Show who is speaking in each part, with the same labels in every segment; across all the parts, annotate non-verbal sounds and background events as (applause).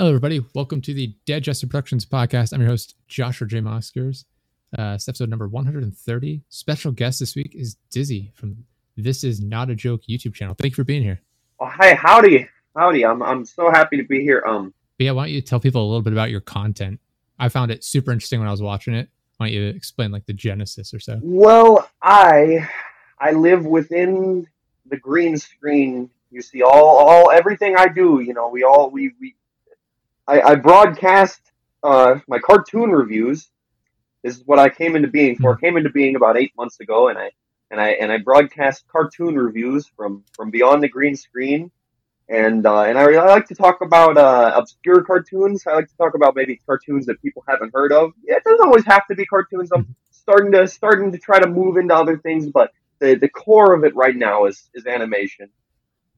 Speaker 1: Hello, everybody. Welcome to the Digester Productions podcast. I'm your host, Joshua J. Moskers. Uh, it's episode number 130. Special guest this week is Dizzy from This Is Not a Joke YouTube channel. Thank you for being here.
Speaker 2: Oh, hi, howdy, howdy. I'm I'm so happy to be here. Um,
Speaker 1: But yeah, why don't you tell people a little bit about your content? I found it super interesting when I was watching it. Why don't you explain like the genesis or so?
Speaker 2: well, I I live within the green screen. You see, all all everything I do. You know, we all we we. I, I broadcast uh, my cartoon reviews. This is what I came into being for. Came into being about eight months ago, and I and I and I broadcast cartoon reviews from from beyond the green screen. And uh, and I, I like to talk about uh, obscure cartoons. I like to talk about maybe cartoons that people haven't heard of. It doesn't always have to be cartoons. I'm starting to starting to try to move into other things, but the, the core of it right now is is animation,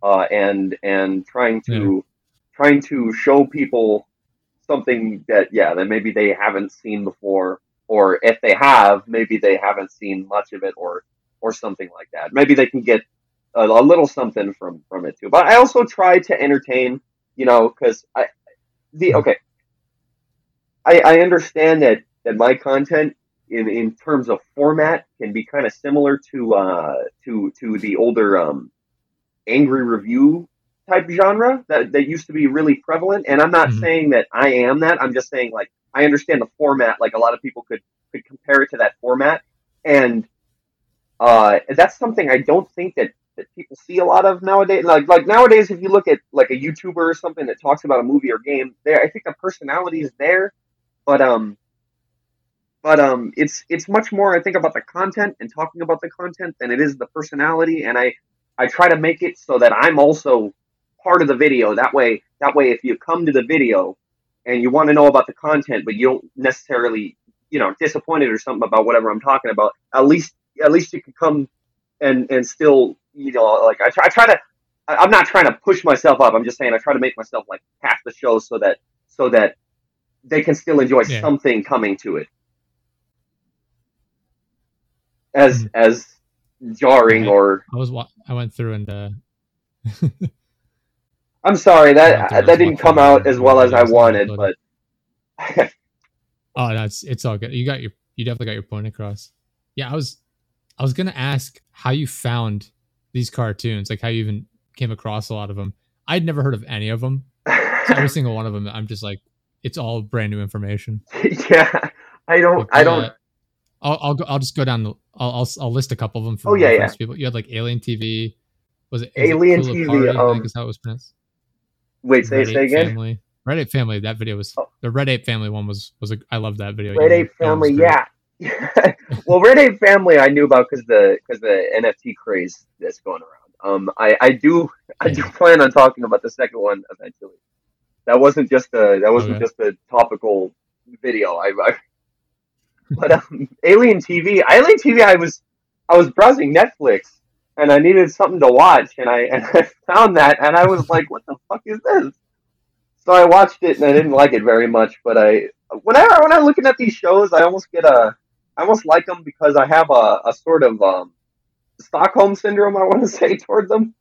Speaker 2: uh, and and trying to trying to show people something that yeah that maybe they haven't seen before, or if they have, maybe they haven't seen much of it, or or something like that. Maybe they can get a, a little something from from it too. But I also try to entertain, you know, because I the okay. I, I understand that that my content in, in terms of format can be kind of similar to uh to to the older um angry review type genre that, that used to be really prevalent. And i'm not
Speaker 1: Mhm.
Speaker 2: saying that i am that. I'm just saying like i understand the format. Like a lot of people could could compare it to that format. And uh that's something i don't think that that people see a lot of nowadays. Like like nowadays if you look at like a youtuber or something that talks about a movie or game there i think the personality is there. But um but um it's it's much more i think about the content and talking about the content than it is the personality. And i i try to make it so that i'm also part of the video that way that way if you come to the video and you want to know about the content but you don't necessarily you know disappointed or something about whatever i'm talking about at least at least you can come and and still you know like i try, I try to I- i'm not trying to push myself up i'm just saying i try to make myself like half the show so that so that they can still enjoy
Speaker 1: Yeah.
Speaker 2: something coming to it as
Speaker 1: Mhm.
Speaker 2: as jarring
Speaker 1: Yeah.
Speaker 2: or
Speaker 1: I was wa- I went through and uh, (laughs)
Speaker 2: i'm sorry that
Speaker 1: thought
Speaker 2: that didn't come out as well as i wanted but (laughs)
Speaker 1: oh, no, it's it's all good. You got your you definitely got your point across. Yeah, I was I was gonna ask how you found these cartoons, like how you even came across a lot of them. I'd never heard of any of them. So every (laughs) single one of them, I'm just like, it's all brand new information. (laughs)
Speaker 2: yeah i don't
Speaker 1: Like,
Speaker 2: i don't
Speaker 1: uh, I'll I'll, go, I'll just go down. The, I'll, I'll I'll list a couple of them for
Speaker 2: Oh, yeah,
Speaker 1: reference people. You had like Alien TV. Was it is it
Speaker 2: Alien
Speaker 1: Kula
Speaker 2: TV,
Speaker 1: Kari, I
Speaker 2: um,
Speaker 1: think is how it was pronounced.
Speaker 2: Wait say
Speaker 1: Red
Speaker 2: say
Speaker 1: Ape
Speaker 2: again
Speaker 1: Family. Red Ape Family. That video was
Speaker 2: Oh.
Speaker 1: the Red Ape Family one was was a, I love that video.
Speaker 2: Red Ape Family, yeah. (laughs) well, Red Ape Family, I knew about because the because the NFT craze that's going around. Um, I I do I do plan on talking about the second one eventually. That wasn't just a that wasn't
Speaker 1: Okay.
Speaker 2: just a topical video. I, I (laughs) but um, Alien TV, Alien TV, I was I was browsing Netflix and I needed something to watch and I (laughs) and I found that and I was like, what the fuck is this? So I watched it and I didn't like it very much, but I whenever when I'm looking at these shows, I almost get a I almost like them because I have a, a sort of um, Stockholm syndrome. I want to (laughs) say toward them.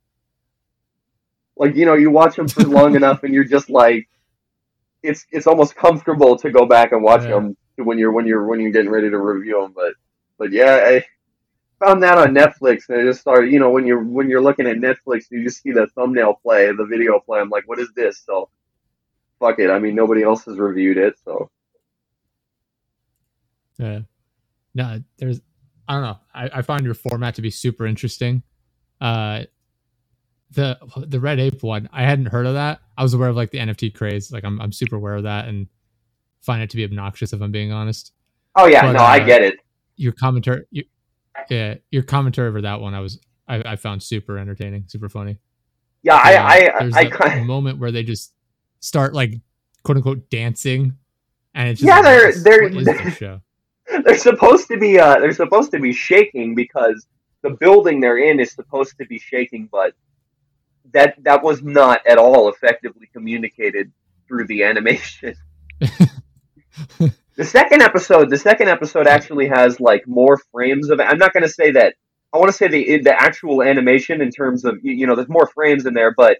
Speaker 2: Like you know, you watch them for long enough, and you're just like, it's it's almost comfortable to go back and watch
Speaker 1: Yeah.
Speaker 2: them when you're when you're when you're getting ready to review them. But but yeah, I found that on Netflix, and I just started. You know, when you're when you're looking at Netflix, you just see the thumbnail play, the video play. I'm like, what is this? So fuck it. I mean, nobody else has reviewed it, so.
Speaker 1: Yeah. No, there's I don't know. I, I find your format to be super interesting. Uh the the red ape one, I hadn't heard of that. I was aware of like the NFT craze. Like I'm I'm super aware of that and find it to be obnoxious if I'm being honest.
Speaker 2: Oh yeah,
Speaker 1: But,
Speaker 2: no, I
Speaker 1: uh,
Speaker 2: get it.
Speaker 1: Your commentary you, yeah, your commentary over that one I was I, I found super entertaining, super funny.
Speaker 2: Yeah, I, I,
Speaker 1: there's
Speaker 2: I, (laughs)
Speaker 1: moment where they just start like quote unquote dancing and it's just
Speaker 2: Yeah, they're- they're-
Speaker 1: what is this (laughs) show?
Speaker 2: they're supposed to be, uh, they're supposed to be shaking because the building they're in is supposed to be shaking, but that that was not at all effectively communicated through the (laughs) animation. The second episode, the second episode actually has like more frames of. It. I'm not going to say that. I want to say the the actual animation in terms of you you know there's more frames in there, but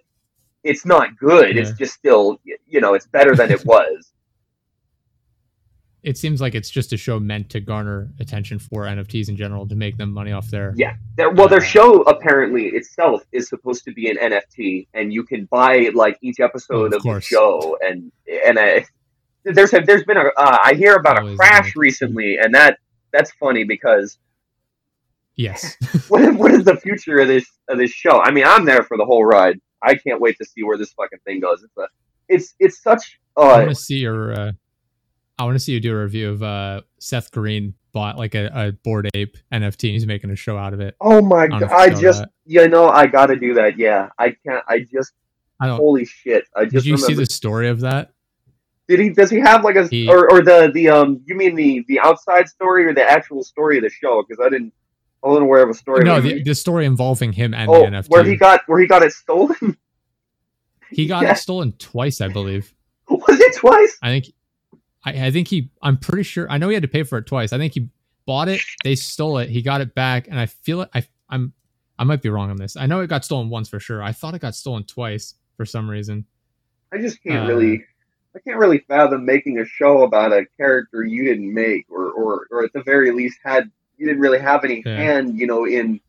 Speaker 2: it's not good. It's just still, you know, it's better than it (laughs) was.
Speaker 1: It seems like it's just a show meant to garner attention for NFTs in general to make them money off their.
Speaker 2: Yeah. Their, well, their show apparently itself is supposed to be an NFT, and you can buy like each episode
Speaker 1: Of
Speaker 2: of, the show. And and I, there's a, there's been a uh, I hear about
Speaker 1: Always
Speaker 2: a crash recently, and that that's funny because
Speaker 1: Yes. (laughs)
Speaker 2: what is, what is the future of this of this show? I mean, I'm there for the whole ride. I can't wait to see where this fucking thing goes. It's a, it's it's such
Speaker 1: I
Speaker 2: uh
Speaker 1: want to see your. Uh, I want to see you do a review of uh, Seth Green bought like a, a Bored Ape NFT. and He's making a show out of it.
Speaker 2: oh my god!
Speaker 1: if
Speaker 2: I just
Speaker 1: that.
Speaker 2: you know I got to do that. Yeah, I can't. I just
Speaker 1: I don't.
Speaker 2: holy shit! I just
Speaker 1: Did you see the story of that?
Speaker 2: Did he? Does he have like a
Speaker 1: He-
Speaker 2: or or the the um? You mean the the outside story or the actual story of the show? Because I didn't. I wasn't aware of a story.
Speaker 1: No, the, the story involving him and
Speaker 2: oh,
Speaker 1: the NFT.
Speaker 2: where he got where he got it stolen. (laughs)
Speaker 1: He got
Speaker 2: Yeah.
Speaker 1: it stolen twice, I believe.
Speaker 2: Was it twice?
Speaker 1: I think. I, I think he. I'm pretty sure. I know he had to pay for it twice. I think he bought it. They stole it. He got it back, and I feel it. I. I'm. I might be wrong on this. I know it got stolen once for sure. I thought it got stolen twice for some reason.
Speaker 2: I just can't
Speaker 1: Uh,
Speaker 2: really. I can't really fathom making a show about a character you didn't make, or or or at the very least had you didn't really have any
Speaker 1: Yeah.
Speaker 2: hand, you know. In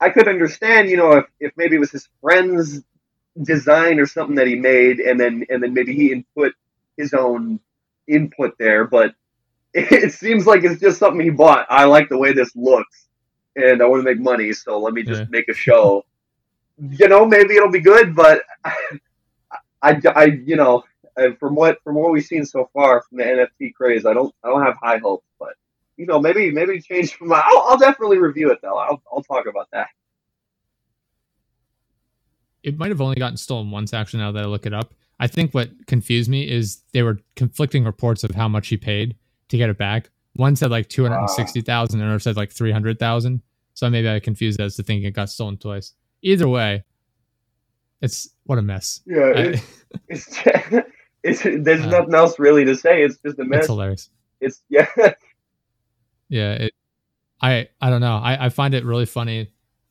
Speaker 2: I could understand, you know, if if maybe it was his friend's design or something that he made, and then and then maybe he input his own input there, but (laughs) it seems like it's just something he bought. I like the way this looks, and I want to make money, so let me just
Speaker 1: Yeah.
Speaker 2: make a show. you know, maybe it'll be good, but (laughs) I, I, you know, uh, from what from what we've seen so far from the NFT craze, I don't I don't have high hopes, but you know, maybe maybe change from. I'll, I'll definitely review it though. I'll I'll talk about that.
Speaker 1: it might have only gotten stolen once actually now that I look it up. I think what confused me is they were conflicting reports of how much he paid to get it back. One said like two hundred and sixty thousand, and another said like three hundred thousand. So maybe I confused as to thinking it got stolen twice. Either way, it's what a mess.
Speaker 2: Yeah,
Speaker 1: I- (laughs)
Speaker 2: it's (laughs) it's, there's
Speaker 1: Uh,
Speaker 2: nothing else really to say. It's just a mess.
Speaker 1: it's hilarious.
Speaker 2: It's (laughs) yeah.
Speaker 1: Yeah, it, I I don't know. I, I find it really funny,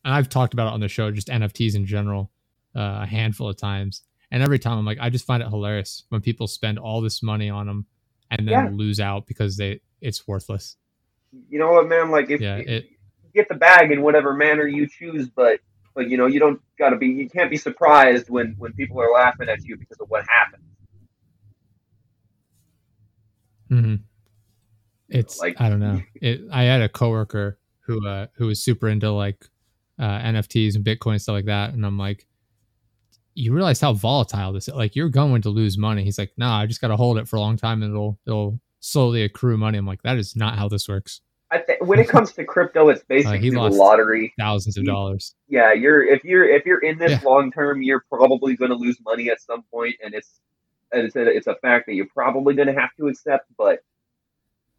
Speaker 1: and I've talked about it on the show, just NFTs in general, uh, a handful of times. And every time I'm like, I just find it hilarious when people spend all this money on them and then
Speaker 2: Yeah.
Speaker 1: lose out because they it's worthless.
Speaker 2: you know what, man? Like if
Speaker 1: Yeah,
Speaker 2: you
Speaker 1: it-
Speaker 2: get the bag in whatever manner you choose, but but you know you don't gotta be you can't be surprised when when people are laughing at you because of what happened.
Speaker 1: Hmm It's
Speaker 2: Like-
Speaker 1: I don't know. (laughs) It. I had a coworker who uh who was super into like uh, NFTs and Bitcoin and stuff like that, and I'm like, you realize how volatile this is. Like you're going to lose money. He's like, nah, I just got to hold it for a long time and it'll it'll slowly accrue money. I'm like, that is not how this works.
Speaker 2: I th- when it (laughs) comes to crypto, it's basically
Speaker 1: he
Speaker 2: the lottery.
Speaker 1: Thousands of dollars.
Speaker 2: Yeah, you're if you're if you're in this
Speaker 1: Yeah.
Speaker 2: long term, you're probably going to lose money at some point, and it's and it's a, it's a fact that you're probably going to have to accept. But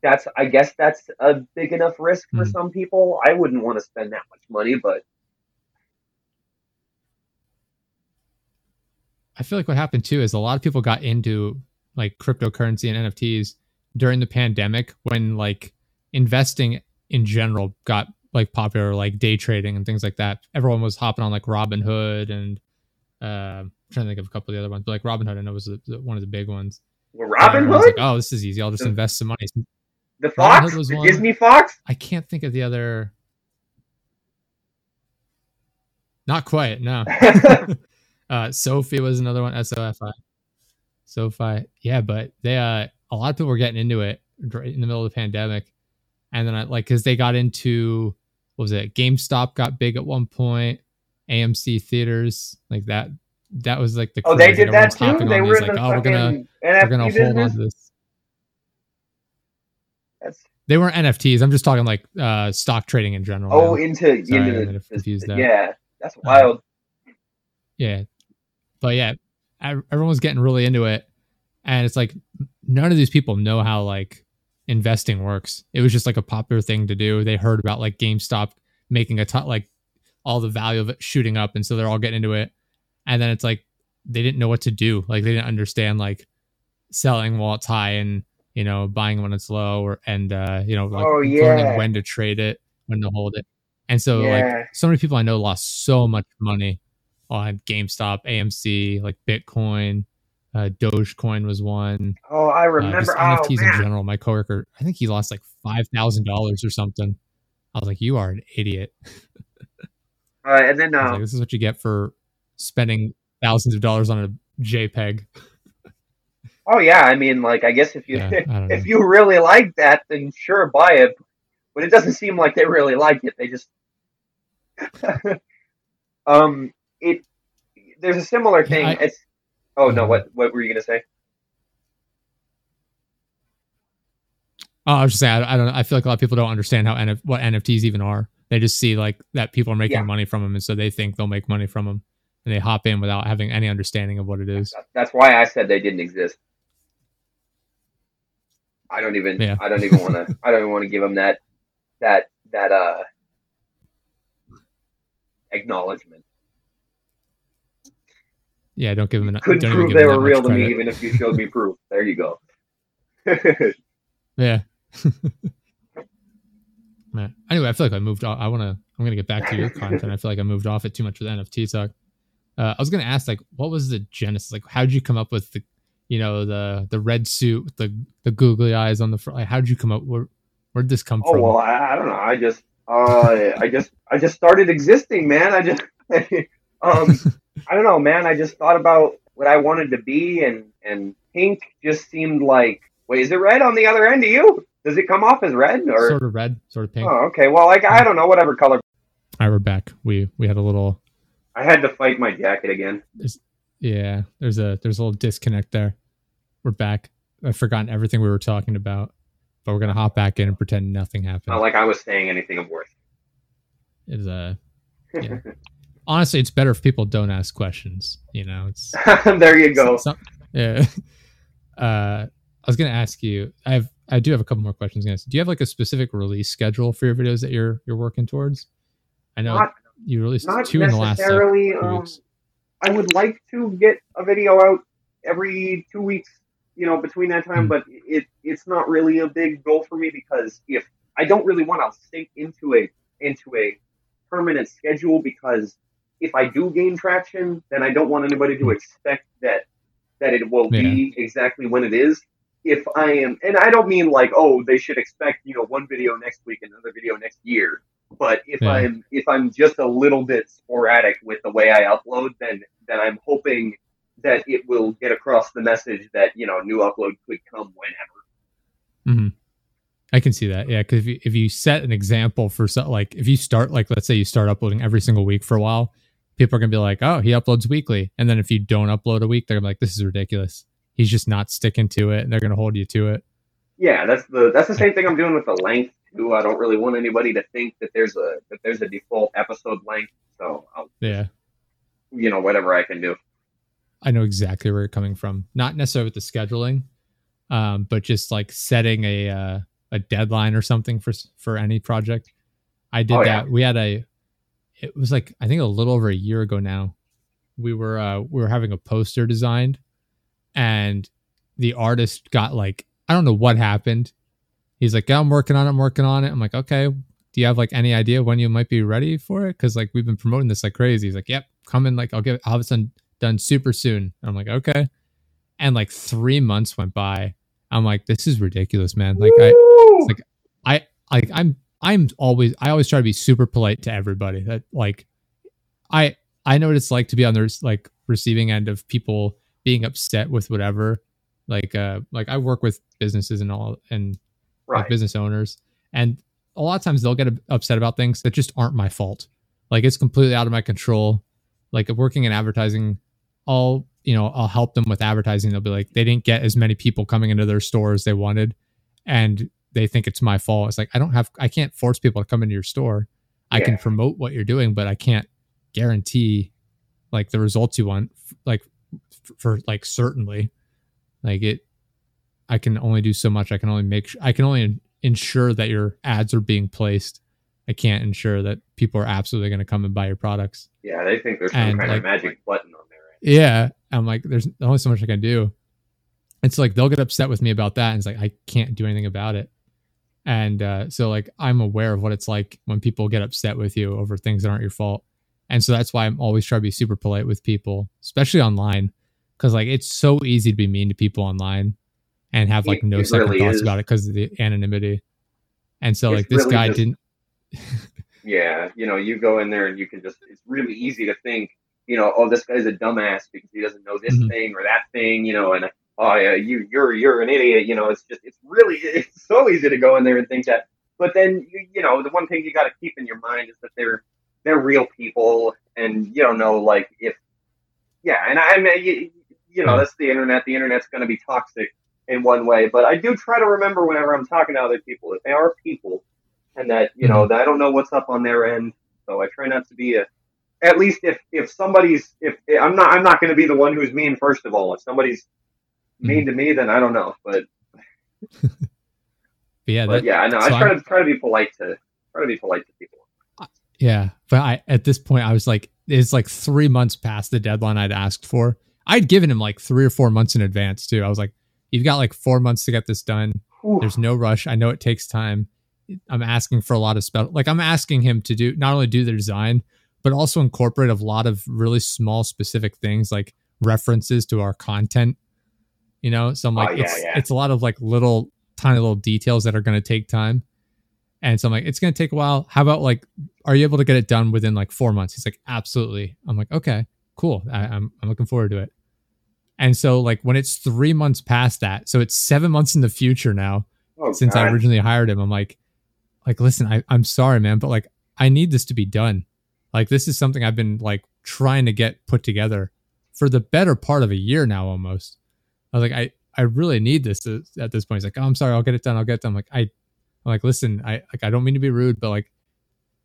Speaker 2: that's I guess that's a big enough risk for
Speaker 1: Mhm.
Speaker 2: some people. I wouldn't want to spend that much money, but
Speaker 1: I feel like what happened too is a lot of people got into like cryptocurrency and NFTs during the pandemic when like investing in general got like popular, like day trading and things like that. Everyone was hopping on like Robinhood and uh, I'm trying to think of a couple of the other ones, but like Robinhood I know was the, the- one of the big ones.
Speaker 2: well,
Speaker 1: And
Speaker 2: Robin
Speaker 1: everyone's
Speaker 2: Hood,
Speaker 1: like, oh, this is easy. I'll just
Speaker 2: The-
Speaker 1: invest some money.
Speaker 2: the Fox,
Speaker 1: was one.
Speaker 2: Disney Fox.
Speaker 1: I can't think of the other. Not quite. No. (laughs) (laughs) uh, Sophie was another one. S O F I. SoFi. Yeah, but they uh a lot of people were getting into it right in the middle of the pandemic, and then I like because they got into what was it? GameStop got big at one point. AMC theaters like that. That was like the
Speaker 2: Oh, they did that too. They were
Speaker 1: like,
Speaker 2: the
Speaker 1: oh, we're gonna we're gonna hold on this.
Speaker 2: That's
Speaker 1: They weren't NFTs. I'm just talking like uh stock trading in general.
Speaker 2: oh
Speaker 1: now.
Speaker 2: into
Speaker 1: Sorry,
Speaker 2: into the,
Speaker 1: confused that.
Speaker 2: yeah. That's wild.
Speaker 1: Yeah. But yeah, ev- everyone was getting really into it. And it's like none of these people know how like investing works. It was just like a popular thing to do. They heard about like GameStop making a ton, like all the value of it shooting up. And so they're all getting into it. And then it's like they didn't know what to do. Like they didn't understand like selling while it's high and, you know, buying when it's low or, and, uh, you know, like
Speaker 2: Oh,
Speaker 1: learning when to trade it, when to hold it. And so
Speaker 2: Yeah.
Speaker 1: like so many people I know lost so much money on GameStop, AMC, like Bitcoin, uh, Dogecoin was one.
Speaker 2: Oh, I
Speaker 1: Uh,
Speaker 2: remember.
Speaker 1: just
Speaker 2: oh,
Speaker 1: NFTs in general. My coworker, I think he lost like five thousand dollars or something. I was like, "You are an idiot." (laughs)
Speaker 2: Uh, and then
Speaker 1: I was
Speaker 2: um,
Speaker 1: like, "This is what you get for spending thousands of dollars on a JPEG." (laughs)
Speaker 2: oh yeah, I mean, like I guess if you
Speaker 1: Yeah, I (laughs)
Speaker 2: if you really like that, then sure, buy it. But it doesn't seem like they really like it. They just (laughs) um it. There's a similar thing.
Speaker 1: I-
Speaker 2: it's oh no,
Speaker 1: Mhm.
Speaker 2: what what were you gonna say?
Speaker 1: Oh, I was just saying, I, I don't. know. I feel like a lot of people don't understand how NF, what NFTs even are. They just see like that people are making
Speaker 2: Yeah.
Speaker 1: money from them, and so they think they'll make money from them, and they hop in without having any understanding of what it is.
Speaker 2: That's why I said they didn't exist. I don't even.
Speaker 1: Yeah.
Speaker 2: I don't even want to. I don't even want to give them that that that uh acknowledgement.
Speaker 1: Yeah, don't give them. An,
Speaker 2: Couldn't prove they were real to me, even if you showed me proof. There you go. (laughs)
Speaker 1: Yeah. (laughs) Man. Anyway, I feel like I moved off. I want to. I'm gonna get back to your content. I feel like I moved off it too much with NFT talk. Uh, I was gonna ask, like, what was the genesis? Like, how did you come up with the, you know, the the red suit with the the googly eyes on the front? Like, how did you come up? Where where did this come
Speaker 2: Oh
Speaker 1: from?
Speaker 2: well, I, I don't know. I just, uh, I just, I just started existing, man. I just, (laughs) um, I don't know, man. I just thought about what I wanted to be, and and pink just seemed like. Wait, is it red on the other end of you? Does it come off as red or?
Speaker 1: sort of red, sort of pink.
Speaker 2: Oh, okay. Well, like I don't know, whatever color.
Speaker 1: All right, we're back. We we had a little
Speaker 2: I had to fight my jacket again.
Speaker 1: yeah. There's a there's a little disconnect there. We're back. I've forgotten everything we were talking about, but we're gonna hop back in and pretend nothing happened.
Speaker 2: Not like I was saying anything of worth.
Speaker 1: It's a (laughs) Yeah. honestly, it's better if people don't ask questions. You know, it's (laughs)
Speaker 2: there you go.
Speaker 1: yeah. (laughs) Uh, I was gonna ask you. I have I do have a couple more questions. Guys, do you have like a specific release schedule for your videos that you're you're working towards? I know
Speaker 2: Not,
Speaker 1: you released two in the last like,
Speaker 2: necessarily. um. I would like to get a video out every two weeks, you know, between that time,
Speaker 1: Mm.
Speaker 2: but it it's not really a big goal for me because if I don't really want to sink into a into a permanent schedule because if I do gain traction, then I don't want anybody to expect that that it will be exactly when it is. If I am, and I don't mean like, oh, they should expect you know one video next week, another video next year. But if
Speaker 1: Yeah.
Speaker 2: I'm if I'm just a little bit sporadic with the way I upload, then then I'm hoping that it will get across the message that you know new upload could come whenever.
Speaker 1: hmm I can see that. Yeah, because if you, if you set an example for so, like if you start like let's say you start uploading every single week for a while, people are gonna be like, oh, he uploads weekly, and then if you don't upload a week, they're gonna be like, this is ridiculous. He's just not sticking to it, and they're gonna hold you to it.
Speaker 2: Yeah, that's the that's the same thing I'm doing with the length too. I don't really want anybody to think that there's a that there's a default episode length. So I'll,
Speaker 1: Yeah,
Speaker 2: you know whatever I can do.
Speaker 1: I know exactly where you're coming from. Not necessarily with the scheduling, um, but just like setting a uh, a deadline or something for for any project. I did
Speaker 2: Oh, yeah.
Speaker 1: that. We had a. It was like I think a little over a year ago now. We were uh, we were having a poster designed, and the artist got like I don't know what happened. He's like, yeah, I'm working on it. I'm working on it. I'm like, okay. Do you have like any idea when you might be ready for it? Because like we've been promoting this like crazy. He's like, yep, coming. Like I'll get. I'll have it done done super soon. And I'm like, okay. And like three months went by. I'm like, this is ridiculous, man. Like I, like I, like I'm, I'm always, I always try to be super polite to everybody. That like, I, I know what it's like to be on the like receiving end of people being upset with whatever. Like, uh, like I work with businesses and all, and like business owners, and a lot of times they'll get upset about things that just aren't my fault. Like it's completely out of my control. Like working in advertising, I'll you know I'll help them with advertising. They'll be like they didn't get as many people coming into their store as they wanted, and they think it's my fault. It's like I don't have I can't force people to come into your store. I can promote what you're doing, but I can't guarantee like the results you want. Like for like certainly, like it. I can only do so much. I can only make. Sh- I can only ensure that your ads are being placed. I can't ensure that people are absolutely going to come and buy your products.
Speaker 2: Yeah, they think there's some
Speaker 1: And,
Speaker 2: kind
Speaker 1: like-
Speaker 2: of magic button on there. Right?
Speaker 1: Yeah, I'm like, there's only so much I can do. It's like they'll get upset with me about that, and it's like I can't do anything about it. And uh, so, like, I'm aware of what it's like when people get upset with you over things that aren't your fault. And so that's why I'm always trying to be super polite with people, especially online, because like it's so easy to be mean to people online and have like no
Speaker 2: it
Speaker 1: second
Speaker 2: really
Speaker 1: thoughts
Speaker 2: is.
Speaker 1: about it because of the anonymity. And so
Speaker 2: It's
Speaker 1: like this
Speaker 2: really
Speaker 1: guy
Speaker 2: just-
Speaker 1: didn't. (laughs)
Speaker 2: Yeah, you know, you go in there and you can just, it's really easy to think, you know, oh, this guy's a dumbass because he doesn't know this
Speaker 1: Mhm.
Speaker 2: thing or that thing, you know, and oh, yeah, you, you're, you're an idiot, you know, it's just, it's really, (laughs) it's so easy to go in there and think that. But then, you, you know, the one thing you got to keep in your mind is that they're, they're real people and you don't know, like, if, yeah, and I mean, you, you know, that's the internet. The internet's going to be toxic in one way, but I do try to remember whenever I'm talking to other people that they are people and that you know mm-hmm. that I don't know what's up on their end. So I try not to be a. At least if if somebody's if I'm not I'm not going to be the one who's mean first of all. If somebody's mm-hmm. mean to me, then I don't know. But (laughs)
Speaker 1: But yeah,
Speaker 2: but
Speaker 1: that,
Speaker 2: yeah, I know.
Speaker 1: so
Speaker 2: I try
Speaker 1: I'm-
Speaker 2: to try to be polite to try to be polite to people.
Speaker 1: Yeah, but I at this point I was like, it's like three months past the deadline I'd asked for. I'd given him like three or four months in advance too. I was like, you've got like four months to get this done. There's no rush. I know it takes time. I'm asking for a lot of spell. Like I'm asking him to do not only do the design, but also incorporate a lot of really small specific things like references to our content. You know, so I'm
Speaker 2: Oh,
Speaker 1: like,
Speaker 2: yeah,
Speaker 1: it's
Speaker 2: yeah.
Speaker 1: it's a lot of like little tiny little details that are going to take time. And so I'm like, it's going to take a while. How about like, are you able to get it done within like four months? He's like, absolutely. I'm like, okay, cool. I, I'm I'm looking forward to it. And so like when it's three months past that, so it's seven months in the future now
Speaker 2: Oh,
Speaker 1: since I originally hired him. I'm like, like, listen, I, I'm sorry, man, but like, I need this to be done. Like, this is something I've been like trying to get put together for the better part of a year now, almost. I was like, I, I really need this to, at this point. He's like, oh, I'm sorry, I'll get it done. I'll get it done. I'm like, I, I'm like, listen, I like, I don't mean to be rude, but like,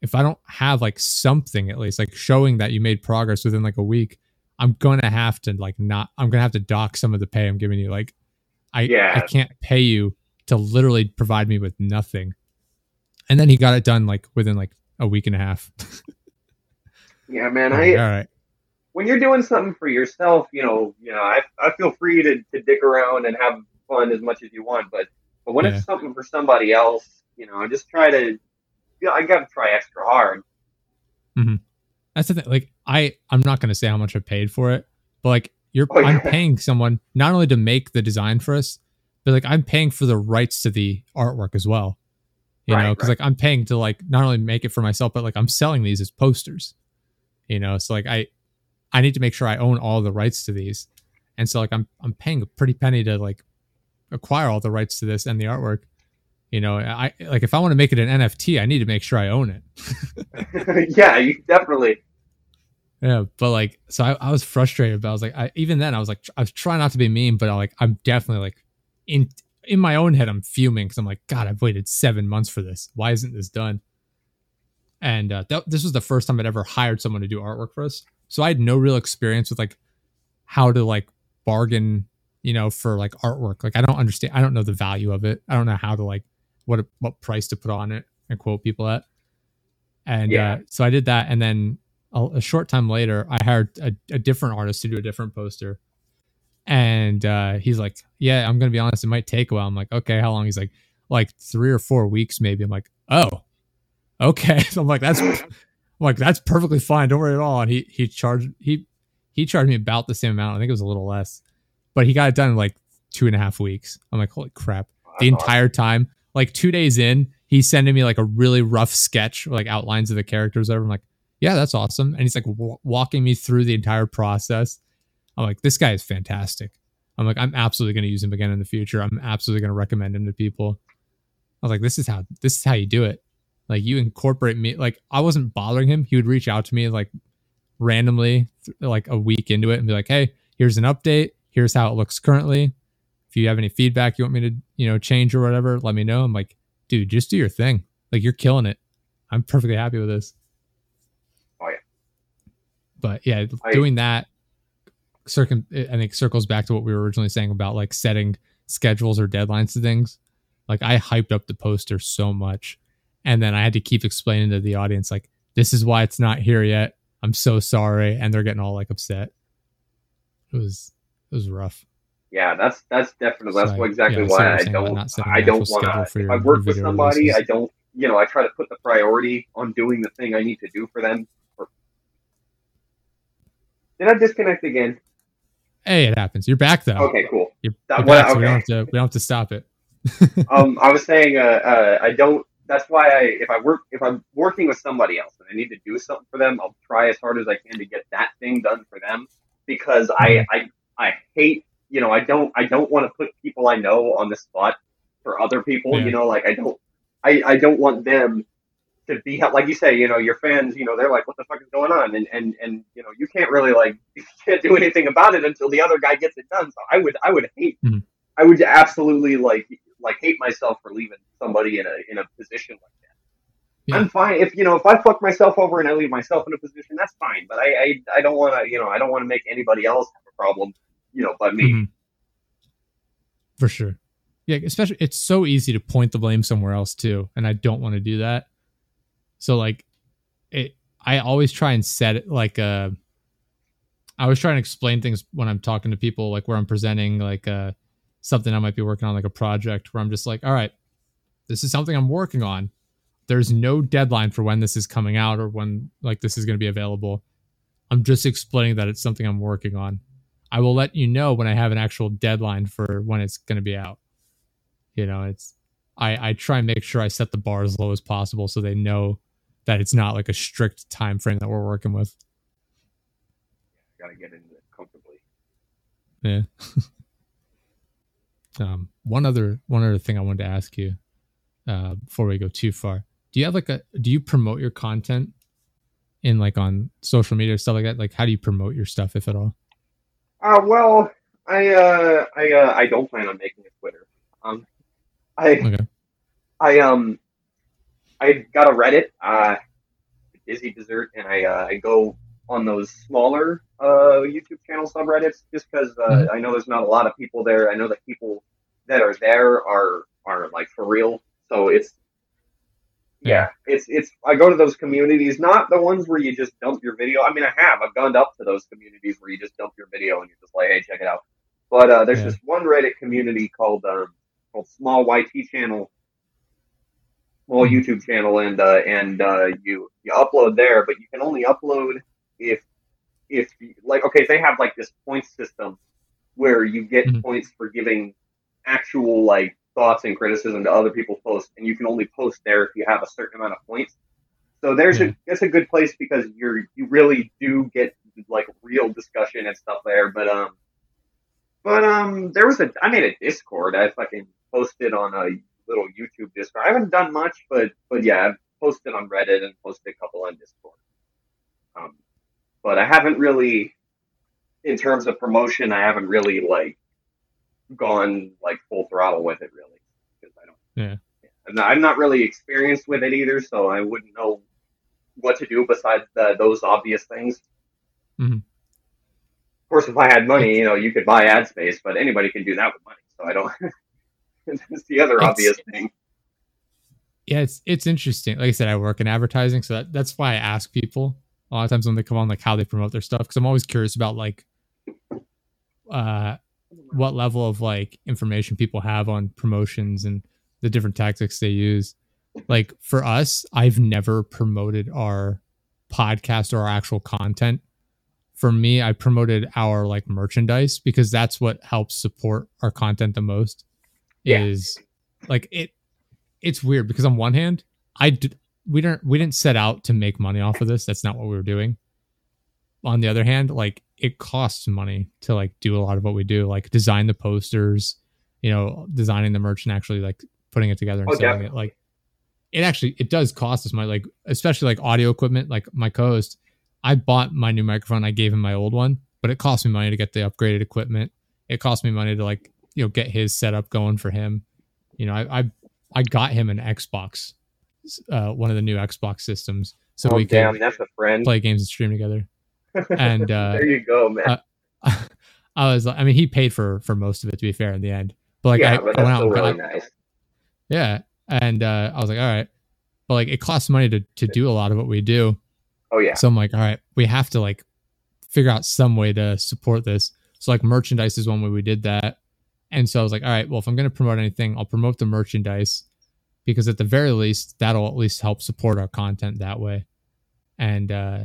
Speaker 1: if I don't have like something at least, like showing that you made progress within like a week, I'm gonna have to like not. I'm gonna have to dock some of the pay I'm giving you. Like, I
Speaker 2: Yeah.
Speaker 1: I can't pay you to literally provide me with nothing. And then he got it done like within like a week and a half. (laughs)
Speaker 2: Yeah, man. I
Speaker 1: all right.
Speaker 2: when you're doing something for yourself, you know, you know, I, I feel free to, to dick around and have fun as much as you want, but but when
Speaker 1: Yeah.
Speaker 2: it's something for somebody else, you know, I just try to, you know, I got to try extra hard. Mm-hmm.
Speaker 1: That's the thing. Like I, I'm not gonna say how much I paid for it, but like you're,
Speaker 2: Oh,
Speaker 1: I'm (laughs) paying someone not only to make the design for us, but like I'm paying for the rights to the artwork as well. You know, because
Speaker 2: right.
Speaker 1: like I'm paying to like not only make it for myself, but like I'm selling these as posters. You know, so like I, I need to make sure I own all the rights to these, and so like I'm I'm paying a pretty penny to like acquire all the rights to this and the artwork. You know, I like if I want to make it an NFT, I need to make sure I own it. (laughs)
Speaker 2: yeah, you definitely.
Speaker 1: Yeah, but like, so I, I was frustrated, but I was like, I even then I was like, I was trying not to be mean, but I like, I'm definitely like, in in my own head, I'm fuming because I'm like, God, I've waited seven months for this. Why isn't this done? And uh, that, this was the first time I'd ever hired someone to do artwork for us, so I had no real experience with like how to like bargain, you know, for like artwork. Like, I don't understand. I don't know the value of it. I don't know how to like what what price to put on it and quote people at. And
Speaker 2: Yeah.
Speaker 1: uh, so I did that, and then a, a short time later, I hired a, a different artist to do a different poster. And uh, he's like, "Yeah, I'm gonna be honest. It might take a while." I'm like, "Okay, how long?" He's like, "Like three or four weeks, maybe." I'm like, "Oh, okay." So (laughs) I'm like, "That's," I'm like, "That's perfectly fine. Don't worry at all." And he he charged he he charged me about the same amount. I think it was a little less, but he got it done in like two and a half weeks. I'm like, "Holy crap!" the entire time. Like two days in, he's sending me like a really rough sketch, like outlines of the characters. Over, I'm like, yeah, that's awesome. And he's like w- walking me through the entire process. I'm like, this guy is fantastic. I'm like, I'm absolutely going to use him again in the future. I'm absolutely going to recommend him to people. I was like, this is how this is how you do it. Like you incorporate me. Like I wasn't bothering him. He would reach out to me like randomly, like a week into it, and be like, hey, here's an update. Here's how it looks currently. If you have any feedback you want me to you know change or whatever let me know. I'm like dude just do your thing. Like you're killing it. I'm perfectly happy with this.
Speaker 2: Oh, yeah.
Speaker 1: but yeah
Speaker 2: I-
Speaker 1: doing that circum i think circles back to what we were originally saying about like setting schedules or deadlines to things. Like i hyped up the poster so much and then i had to keep explaining to the audience like this is why it's not here yet. I'm so sorry. And they're getting all like upset. It was it was rough
Speaker 2: Yeah, that's that's definitely that's
Speaker 1: So,
Speaker 2: what exactly
Speaker 1: yeah,
Speaker 2: why I don't I don't want to. If I work with somebody,
Speaker 1: releases.
Speaker 2: I don't. You know, I try to put the priority on doing the thing I need to do for them. Did I disconnect again?
Speaker 1: Hey, it happens. You're back though.
Speaker 2: Okay, cool.
Speaker 1: You're,
Speaker 2: That-
Speaker 1: you're back, so we don't have to we don't have to stop it. (laughs)
Speaker 2: um, I was saying, uh, uh, I don't. That's why I, if I work, if I'm working with somebody else and I need to do something for them, I'll try as hard as I can to get that thing done for them because I, I, I hate, you know, I don't, I don't want to put people I know on the spot for other people.
Speaker 1: Yeah.
Speaker 2: You know, like I don't, I, I don't want them to be like you say, you know, your fans, you know, they're like, what the fuck is going on? And and and you know, you can't really like, (laughs) you can't do anything about it until the other guy gets it done. So I would, I would hate,
Speaker 1: Mhm.
Speaker 2: I would absolutely like, like hate myself for leaving somebody in a in a position like that.
Speaker 1: Yeah.
Speaker 2: I'm fine if you know if I fuck myself over and I leave myself in a position, that's fine. But I I, I don't want to you know I don't want to make anybody else have a problem, you know, by me.
Speaker 1: Mhm. For sure. Yeah, especially it's so easy to point the blame somewhere else too, and I don't want to do that. So like it I always try and set it like uh I always try and explain things when I'm talking to people like where I'm presenting like uh something I might be working on like a project where I'm just like, all right, this is something I'm working on. There's no deadline for when this is coming out or when like this is going to be available. I'm just explaining that it's something I'm working on. I will let you know when I have an actual deadline for when it's going to be out. You know, it's I I try and make sure I set the bar as low as possible so they know that it's not like a strict time frame that we're working with.
Speaker 2: Gotta get into it comfortably.
Speaker 1: Yeah. (laughs) um, one other one other thing I wanted to ask you uh, before we go too far. Do you have like a do you promote your content in like on social media or stuff like that? Like how do you promote your stuff if at all?
Speaker 2: Uh, well, I uh, I uh, I don't plan on making a Twitter. Um, I
Speaker 1: Okay.
Speaker 2: I um I got a Reddit, uh, Dizzy Dessert, and I uh, I go on those smaller uh YouTube channel subreddits just because uh,
Speaker 1: Mhm.
Speaker 2: I know there's not a lot of people there. I know that people that are there are are like for real, so it's yeah, it's it's. I go to those communities, not the ones where you just dump your video. I mean, I have. I've gone up to those communities where you just dump your video and you're just like, hey, check it out. But uh, there's
Speaker 1: Yeah.
Speaker 2: this one Reddit community called um, called Small YT Channel, small
Speaker 1: Mhm.
Speaker 2: YouTube channel, and uh, and uh, you you upload there, but you can only upload if if like okay, they have like this point system where you get
Speaker 1: Mhm.
Speaker 2: points for giving actual like thoughts and criticism to other people's posts, and you can only post there if you have a certain amount of points. So there's
Speaker 1: Yeah.
Speaker 2: a that's a good place because you're you really do get like real discussion and stuff there. But um, but um, there was a I made a Discord. I fucking posted on a little YouTube Discord. I haven't done much, but but yeah, I've posted on Reddit and posted a couple on Discord. Um, but I haven't really, in terms of promotion, I haven't really like gone like full throttle with it really because I don't.
Speaker 1: Yeah.
Speaker 2: I'm not, I'm not really experienced with it either, so I wouldn't know what to do besides the, those obvious things.
Speaker 1: Mhm.
Speaker 2: Of course, if I had money, you know, you could buy ad space, but anybody can do that with money. So I don't. (laughs) That's the other
Speaker 1: It's-
Speaker 2: obvious thing.
Speaker 1: yeah it's it's interesting like i said i work in advertising so that, that's why i ask people a lot of times when they come on like how they promote their stuff because i'm always curious about like uh what level of like information people have on promotions and the different tactics they use. Like for us i've never promoted our podcast or our actual content. For me i promoted our like merchandise because that's what helps support our content the most
Speaker 2: Yeah.
Speaker 1: is like it it's weird because on one hand i did we don't we didn't set out to make money off of this. That's not what we were doing. On the other hand like it costs money to like do a lot of what we do like design the posters you know designing the merch and actually like putting it together and
Speaker 2: Oh,
Speaker 1: selling it. like it actually it does cost us money like especially like audio equipment. Like my co-host i bought my new microphone. I gave him my old one but it cost me money to get the upgraded equipment. It cost me money to like you know get his setup going for him. You know i i, I got him an xbox uh one of the new xbox systems so
Speaker 2: oh,
Speaker 1: we
Speaker 2: damn,
Speaker 1: could
Speaker 2: that's a friend.
Speaker 1: play games and stream together and, (laughs) uh,
Speaker 2: there you go, man.
Speaker 1: uh, (laughs) I was like, I mean, he paid for for most of it to be fair in the end, but like
Speaker 2: yeah,
Speaker 1: I,
Speaker 2: but
Speaker 1: I went out and
Speaker 2: really
Speaker 1: got,
Speaker 2: nice.
Speaker 1: yeah, and uh, I was like, all right, but like it costs money to to do a lot of what we do,
Speaker 2: Oh yeah,
Speaker 1: so I'm like, all right, we have to like figure out some way to support this. So like merchandise is one way we did that, and so I was like, all right, well if I'm gonna promote anything, I'll promote the merchandise because at the very least that'll at least help support our content that way, and uh,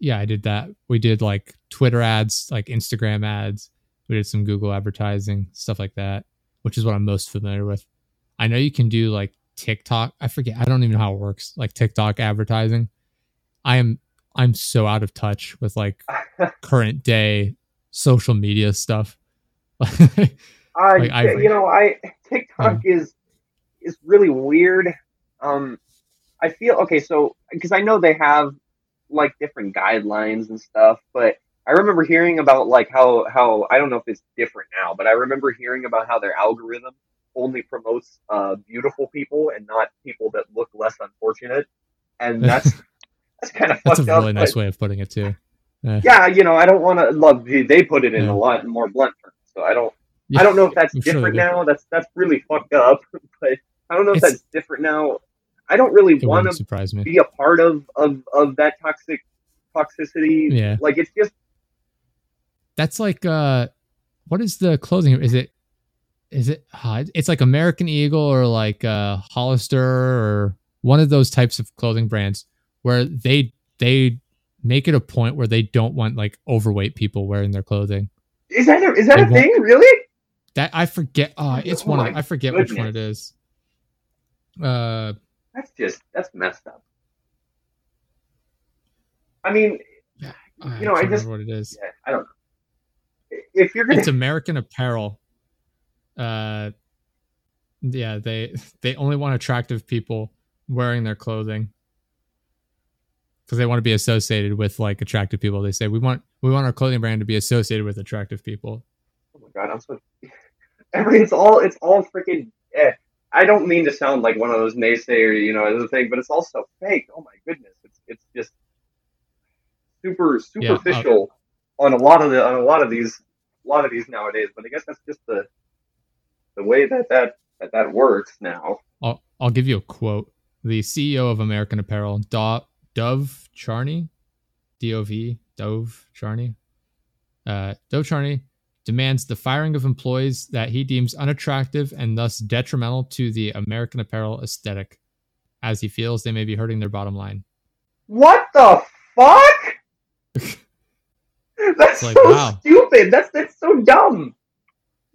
Speaker 1: yeah, I did that. We did like Twitter ads, like Instagram ads. We did some Google advertising, stuff like that, which is what I'm most familiar with. I know you can do like TikTok. I forget. I don't even know how it works. Like TikTok advertising. I am I'm so out of touch with like (laughs) current day social media stuff. (laughs)
Speaker 2: like I, you know, I TikTok is is really weird. Um, I feel okay. So because I know they have like different guidelines and stuff, but I remember hearing about like how how I don't know if it's different now, but I remember hearing about how their algorithm only promotes uh, beautiful people and not people that look less unfortunate, and (laughs) that's that's kind of
Speaker 1: that's a really up, nice way of putting it too.
Speaker 2: Yeah, yeah you know, I don't want to love. They put it in yeah. a lot more blunt terms, so I don't. Yeah, I don't know if that's I'm different sure now. That's that's really fucked up, (laughs) but I don't know if it's, that's different now. I don't really want to be a part of, of of that toxic toxicity.
Speaker 1: Yeah,
Speaker 2: like it's just
Speaker 1: that's like uh, what is the clothing? Is it is it? Uh, it's like American Eagle or like uh, Hollister or one of those types of clothing brands where they they make it a point where they don't want like overweight people wearing their clothing.
Speaker 2: Is that a, is that they a thing? Really?
Speaker 1: That I forget. Uh, it's oh one. Of, I forget goodness. which one it is. Uh,
Speaker 2: that's just that's messed up. I mean, yeah, you know, I, I just
Speaker 1: what it is.
Speaker 2: Yeah, I don't know. If you're gonna,
Speaker 1: it's American Apparel. Uh, yeah, they they only want attractive people wearing their clothing because they want to be associated with like attractive people. They say we want we want our clothing brand to be associated with attractive people.
Speaker 2: Oh my god, I'm so. (laughs) I mean, it's all it's all freaking. Eh. I don't mean to sound like one of those naysayer, you know, as a thing, but it's also fake. Oh my goodness, it's it's just super superficial yeah, on a lot of the on a lot of these a lot of these nowadays. But I guess that's just the the way that that that, that works now.
Speaker 1: I'll I'll give you a quote. The CEO of American Apparel, Do, Dov Charney, D O V Dove Charney, uh, Dov Charney demands the firing of employees that he deems unattractive and thus detrimental to the American Apparel aesthetic, as he feels they may be hurting their bottom line.
Speaker 2: What the fuck? (laughs) that's like, so wow. stupid. That's that's so dumb.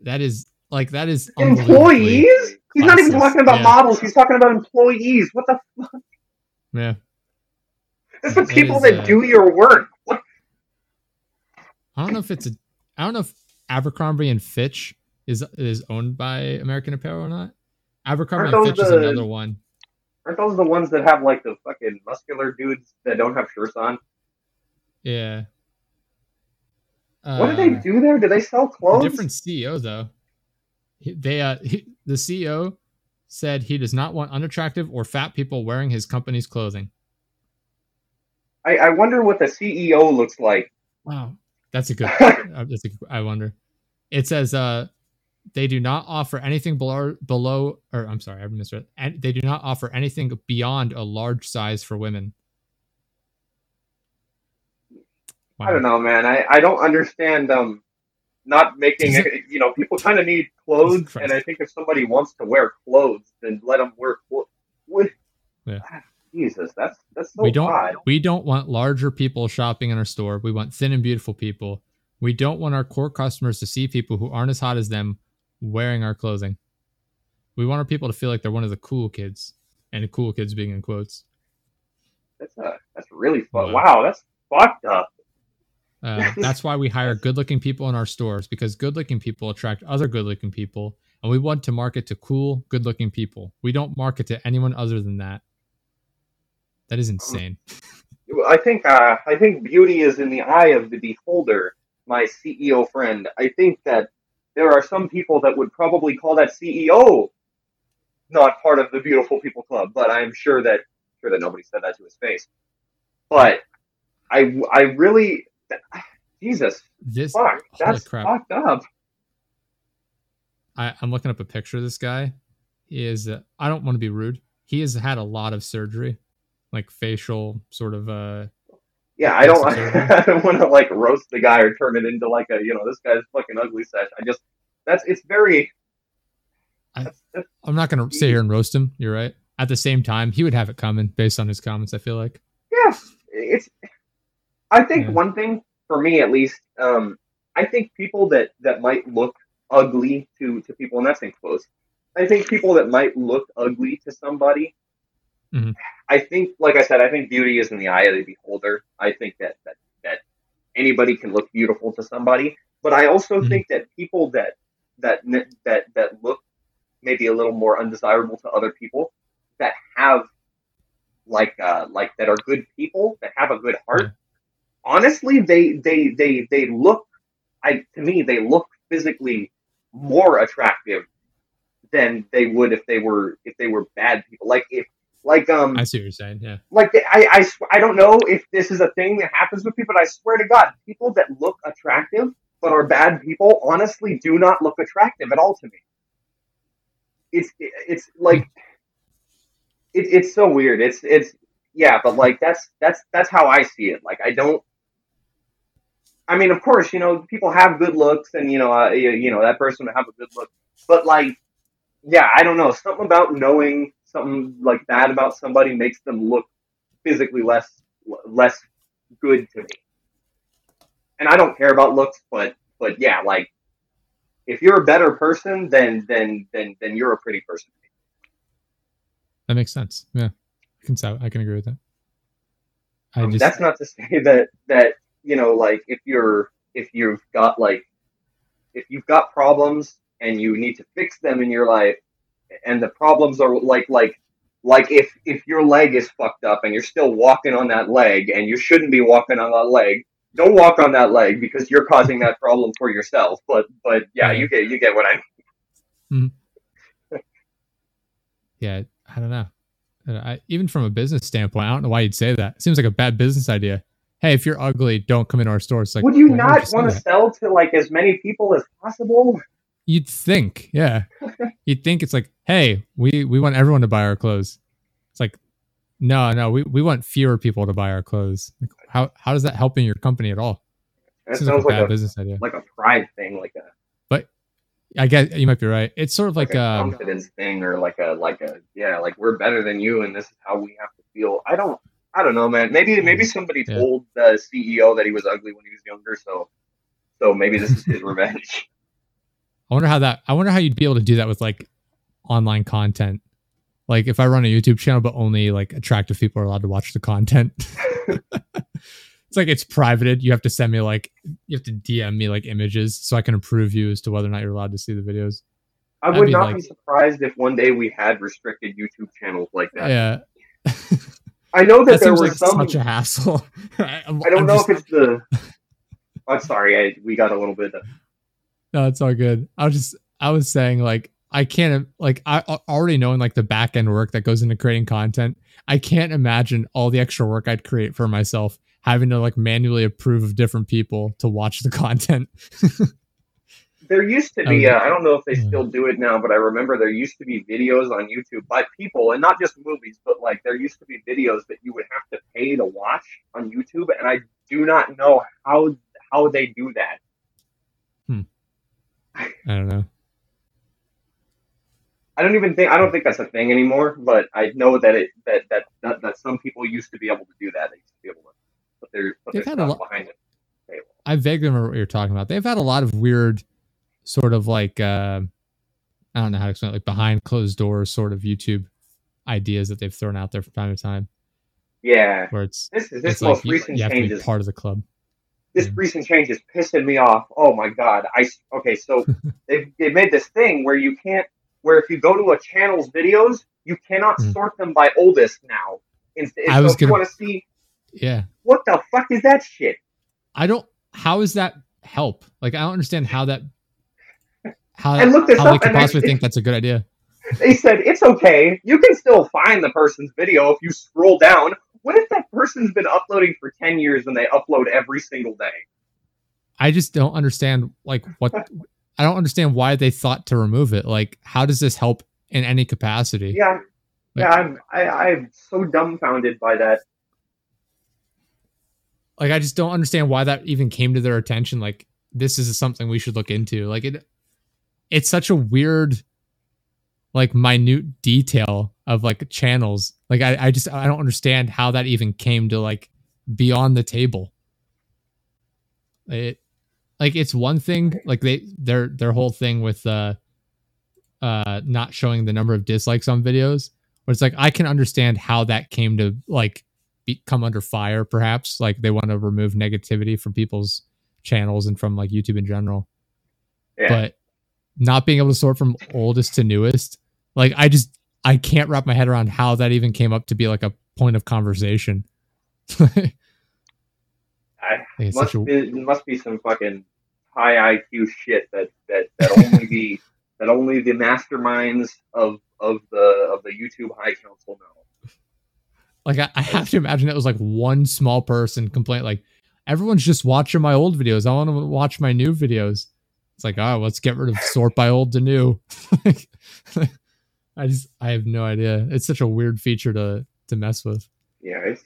Speaker 1: That is like that is
Speaker 2: employees. He's not even talking about yeah. models. He's talking about employees. What the fuck?
Speaker 1: Yeah.
Speaker 2: That's the people is, that uh, do your work. What?
Speaker 1: I don't know if it's a. I don't know if Abercrombie and Fitch is is owned by American Apparel or not. Abercrombie and Fitch the, is another one.
Speaker 2: Aren't those the ones that have like the fucking muscular dudes that don't have shirts on?
Speaker 1: Yeah.
Speaker 2: What uh, do they do there? Do they sell clothes?
Speaker 1: Different CEO though. They uh he, the CEO said he does not want unattractive or fat people wearing his company's clothing.
Speaker 2: I, I wonder what the CEO looks like.
Speaker 1: Wow. That's a good. (laughs) Uh, that's a, I wonder. It says uh, they do not offer anything below below, or I'm sorry, I misread. And they do not offer anything beyond a large size for women.
Speaker 2: Wow. I don't know, man. I, I don't understand um not making you know people kind of need clothes, (laughs) and I think if somebody wants to wear clothes, then let them wear clothes.
Speaker 1: Yeah.
Speaker 2: Jesus, that's that's so
Speaker 1: we don't
Speaker 2: odd.
Speaker 1: we don't want larger people shopping in our store. We want thin and beautiful people. We don't want our core customers to see people who aren't as hot as them wearing our clothing. We want our people to feel like they're one of the cool kids, and the cool kids being in quotes.
Speaker 2: That's uh, that's really fun. Wow, that's fucked up.
Speaker 1: Uh, (laughs) that's why we hire good-looking people in our stores because good-looking people attract other good-looking people, and we want to market to cool, good-looking people. We don't market to anyone other than that. That is insane.
Speaker 2: I think uh, I think beauty is in the eye of the beholder, my CEO friend. I think that there are some people that would probably call that CEO not part of the beautiful people club, but I'm sure that sure that nobody said that to his face. But I I really Jesus
Speaker 1: this
Speaker 2: fuck that's crap. fucked up.
Speaker 1: I, I'm looking up a picture of this guy. He is uh, I don't want to be rude. He has had a lot of surgery like facial sort of uh
Speaker 2: yeah i don't (laughs) i don't want to like roast the guy or turn it into like a you know this guy's fucking ugly sesh i just that's it's very
Speaker 1: I, i'm not gonna sit here and roast him you're right at the same time he would have it coming based on his comments i feel like
Speaker 2: yeah it's I think
Speaker 1: Yeah.
Speaker 2: one thing for me at least, um, I think people that that might look ugly to to people, and that's in close. I think people that might look ugly to somebody.
Speaker 1: Mhm.
Speaker 2: I think, like I said, I think beauty is in the eye of the beholder. I think that that that anybody can look beautiful to somebody, but I also
Speaker 1: Mhm.
Speaker 2: think that people that that that that look maybe a little more undesirable to other people that have like uh like that are good people that have a good heart
Speaker 1: Yeah.
Speaker 2: honestly they they they they look i to me they look physically more attractive than they would if they were if they were bad people like if like um
Speaker 1: I see what you're saying. Yeah.
Speaker 2: like I, I sw- I don't know if this is a thing that happens with people but i swear to god people that look attractive but are bad people honestly do not look attractive at all to me it's it's like it, it's so weird it's it's yeah but like that's that's that's how i see it like i don't i mean of course you know people have good looks and you know uh, you, you know that person would have a good look but like yeah i don't know something about knowing something like that about somebody makes them look physically less less good to me and i don't care about looks but but yeah like if you're a better person then then then then you're a pretty person
Speaker 1: That makes sense. Yeah. I can I can agree with that. I
Speaker 2: Um,
Speaker 1: just
Speaker 2: that's not to say that that you know like if you're if you've got like if you've got problems and you need to fix them in your life and the problems are like like like if if your leg is fucked up and you're still walking on that leg and you shouldn't be walking on that leg don't walk on that leg because you're causing that problem for yourself but but yeah you get you get what i mean mm-hmm.
Speaker 1: yeah, I don't know. I, even from a business standpoint, I don't know why you'd say that. It seems like a bad business idea. Hey, if you're ugly, don't come into our store. It's like,
Speaker 2: would you not want to sell to like as many people as possible
Speaker 1: You'd think, yeah. (laughs) You'd think it's like, hey, we we want everyone to buy our clothes. It's like, no, no, we, we want fewer people to buy our clothes. Like, how how does that help in your company at all?
Speaker 2: that
Speaker 1: like
Speaker 2: sounds like
Speaker 1: bad
Speaker 2: a
Speaker 1: business idea.
Speaker 2: like a pride thing like a.
Speaker 1: But I guess you might be right. It's sort of like,
Speaker 2: like, a
Speaker 1: um,
Speaker 2: confidence thing or like a like a yeah like we're better than you and this is how we have to feel i don't i don't know man maybe maybe somebody
Speaker 1: Yeah.
Speaker 2: told the ceo that he was ugly when he was younger so so maybe this is his (laughs) revenge
Speaker 1: I wonder how that. I wonder how you'd be able to do that with like online content. Like if I run a YouTube channel, but only like attractive people are allowed to watch the content. (laughs) it's like it's privated. You have to send me like you have to DM me like images so I can approve you as to whether or not you're allowed to see the videos.
Speaker 2: i would
Speaker 1: be
Speaker 2: not
Speaker 1: like-
Speaker 2: be surprised if one day we had restricted youtube channels like that
Speaker 1: Yeah,
Speaker 2: i know that,
Speaker 1: that
Speaker 2: there
Speaker 1: like
Speaker 2: some
Speaker 1: such a hassle. I'm- (laughs)
Speaker 2: i don't
Speaker 1: I'm
Speaker 2: know
Speaker 1: just-
Speaker 2: if it's the i'm sorry I, we got a little bit of,
Speaker 1: No, it's all good. I was just I was saying like I can't like I already knowing like the back end work that goes into creating content. I can't imagine all the extra work I'd create for myself having to like manually approve of different people to watch the (laughs) content.
Speaker 2: there used to be uh, i don't know if they still do it now but i remember there used to be videos on youtube by people and not just movies but like there used to be videos that you would have to pay to watch on youtube and i do not know how how they do that
Speaker 1: I don't know.
Speaker 2: i don't even think i don't think that's a thing anymore but i know that it that that that, that some people used to be able to do that they used to be able to put their put their
Speaker 1: They've had a
Speaker 2: stuff
Speaker 1: lot-
Speaker 2: behind it
Speaker 1: I vaguely remember what you're talking about. They've had a lot of weird sort of like uh I don't know how to explain it, like behind closed doors sort of YouTube ideas that they've thrown out there from time to time
Speaker 2: yeah
Speaker 1: where it's
Speaker 2: this is this
Speaker 1: it's like
Speaker 2: most
Speaker 1: you,
Speaker 2: recent
Speaker 1: you have to be part of the club.
Speaker 2: This recent change is pissing me off. Oh my god! I okay, so (laughs) they they made this thing where you can't where if you go to a channel's videos, you cannot
Speaker 1: Mm.
Speaker 2: sort them by oldest now. Instead,
Speaker 1: I
Speaker 2: so
Speaker 1: was gonna-
Speaker 2: want to see
Speaker 1: Yeah.
Speaker 2: what the fuck is that shit?
Speaker 1: I don't. How is that help? Like I don't understand how that. How,
Speaker 2: I looked this
Speaker 1: how they
Speaker 2: up
Speaker 1: could
Speaker 2: and I-
Speaker 1: possibly think that's a good idea.
Speaker 2: They said it's okay. You can still find the person's video if you scroll down. What if that person's been uploading for ten years and they upload every single day?
Speaker 1: I just don't understand. Like what? I don't understand why they thought to remove it. Like how does this help in any capacity?
Speaker 2: Yeah, yeah. I'm I, I'm so dumbfounded by that.
Speaker 1: Like I just don't understand why that even came to their attention. Like this is something we should look into. Like it. It's such a weird, like minute detail of like channels. Like I, I just I don't understand how that even came to like be on the table. It like it's one thing like they their their whole thing with uh uh not showing the number of dislikes on videos. But it's like I can understand how that came to like be, come under fire perhaps like they want to remove negativity from people's channels and from like youtube in general
Speaker 2: Yeah.
Speaker 1: but not being able to sort from oldest to newest like i just i can't wrap my head around how that even came up to be like a point of conversation. (laughs)
Speaker 2: I, must
Speaker 1: a-
Speaker 2: be, it must be some fucking high IQ shit that that that only the (laughs) that only the masterminds of of the of the YouTube High Council know.
Speaker 1: like I, I have to imagine it was like one small person complain like everyone's just watching my old videos. I want to watch my new videos. It's like oh let's get rid of sort by old to new (laughs) i just i have no idea it's such a weird feature to to mess with
Speaker 2: Yeah, it's.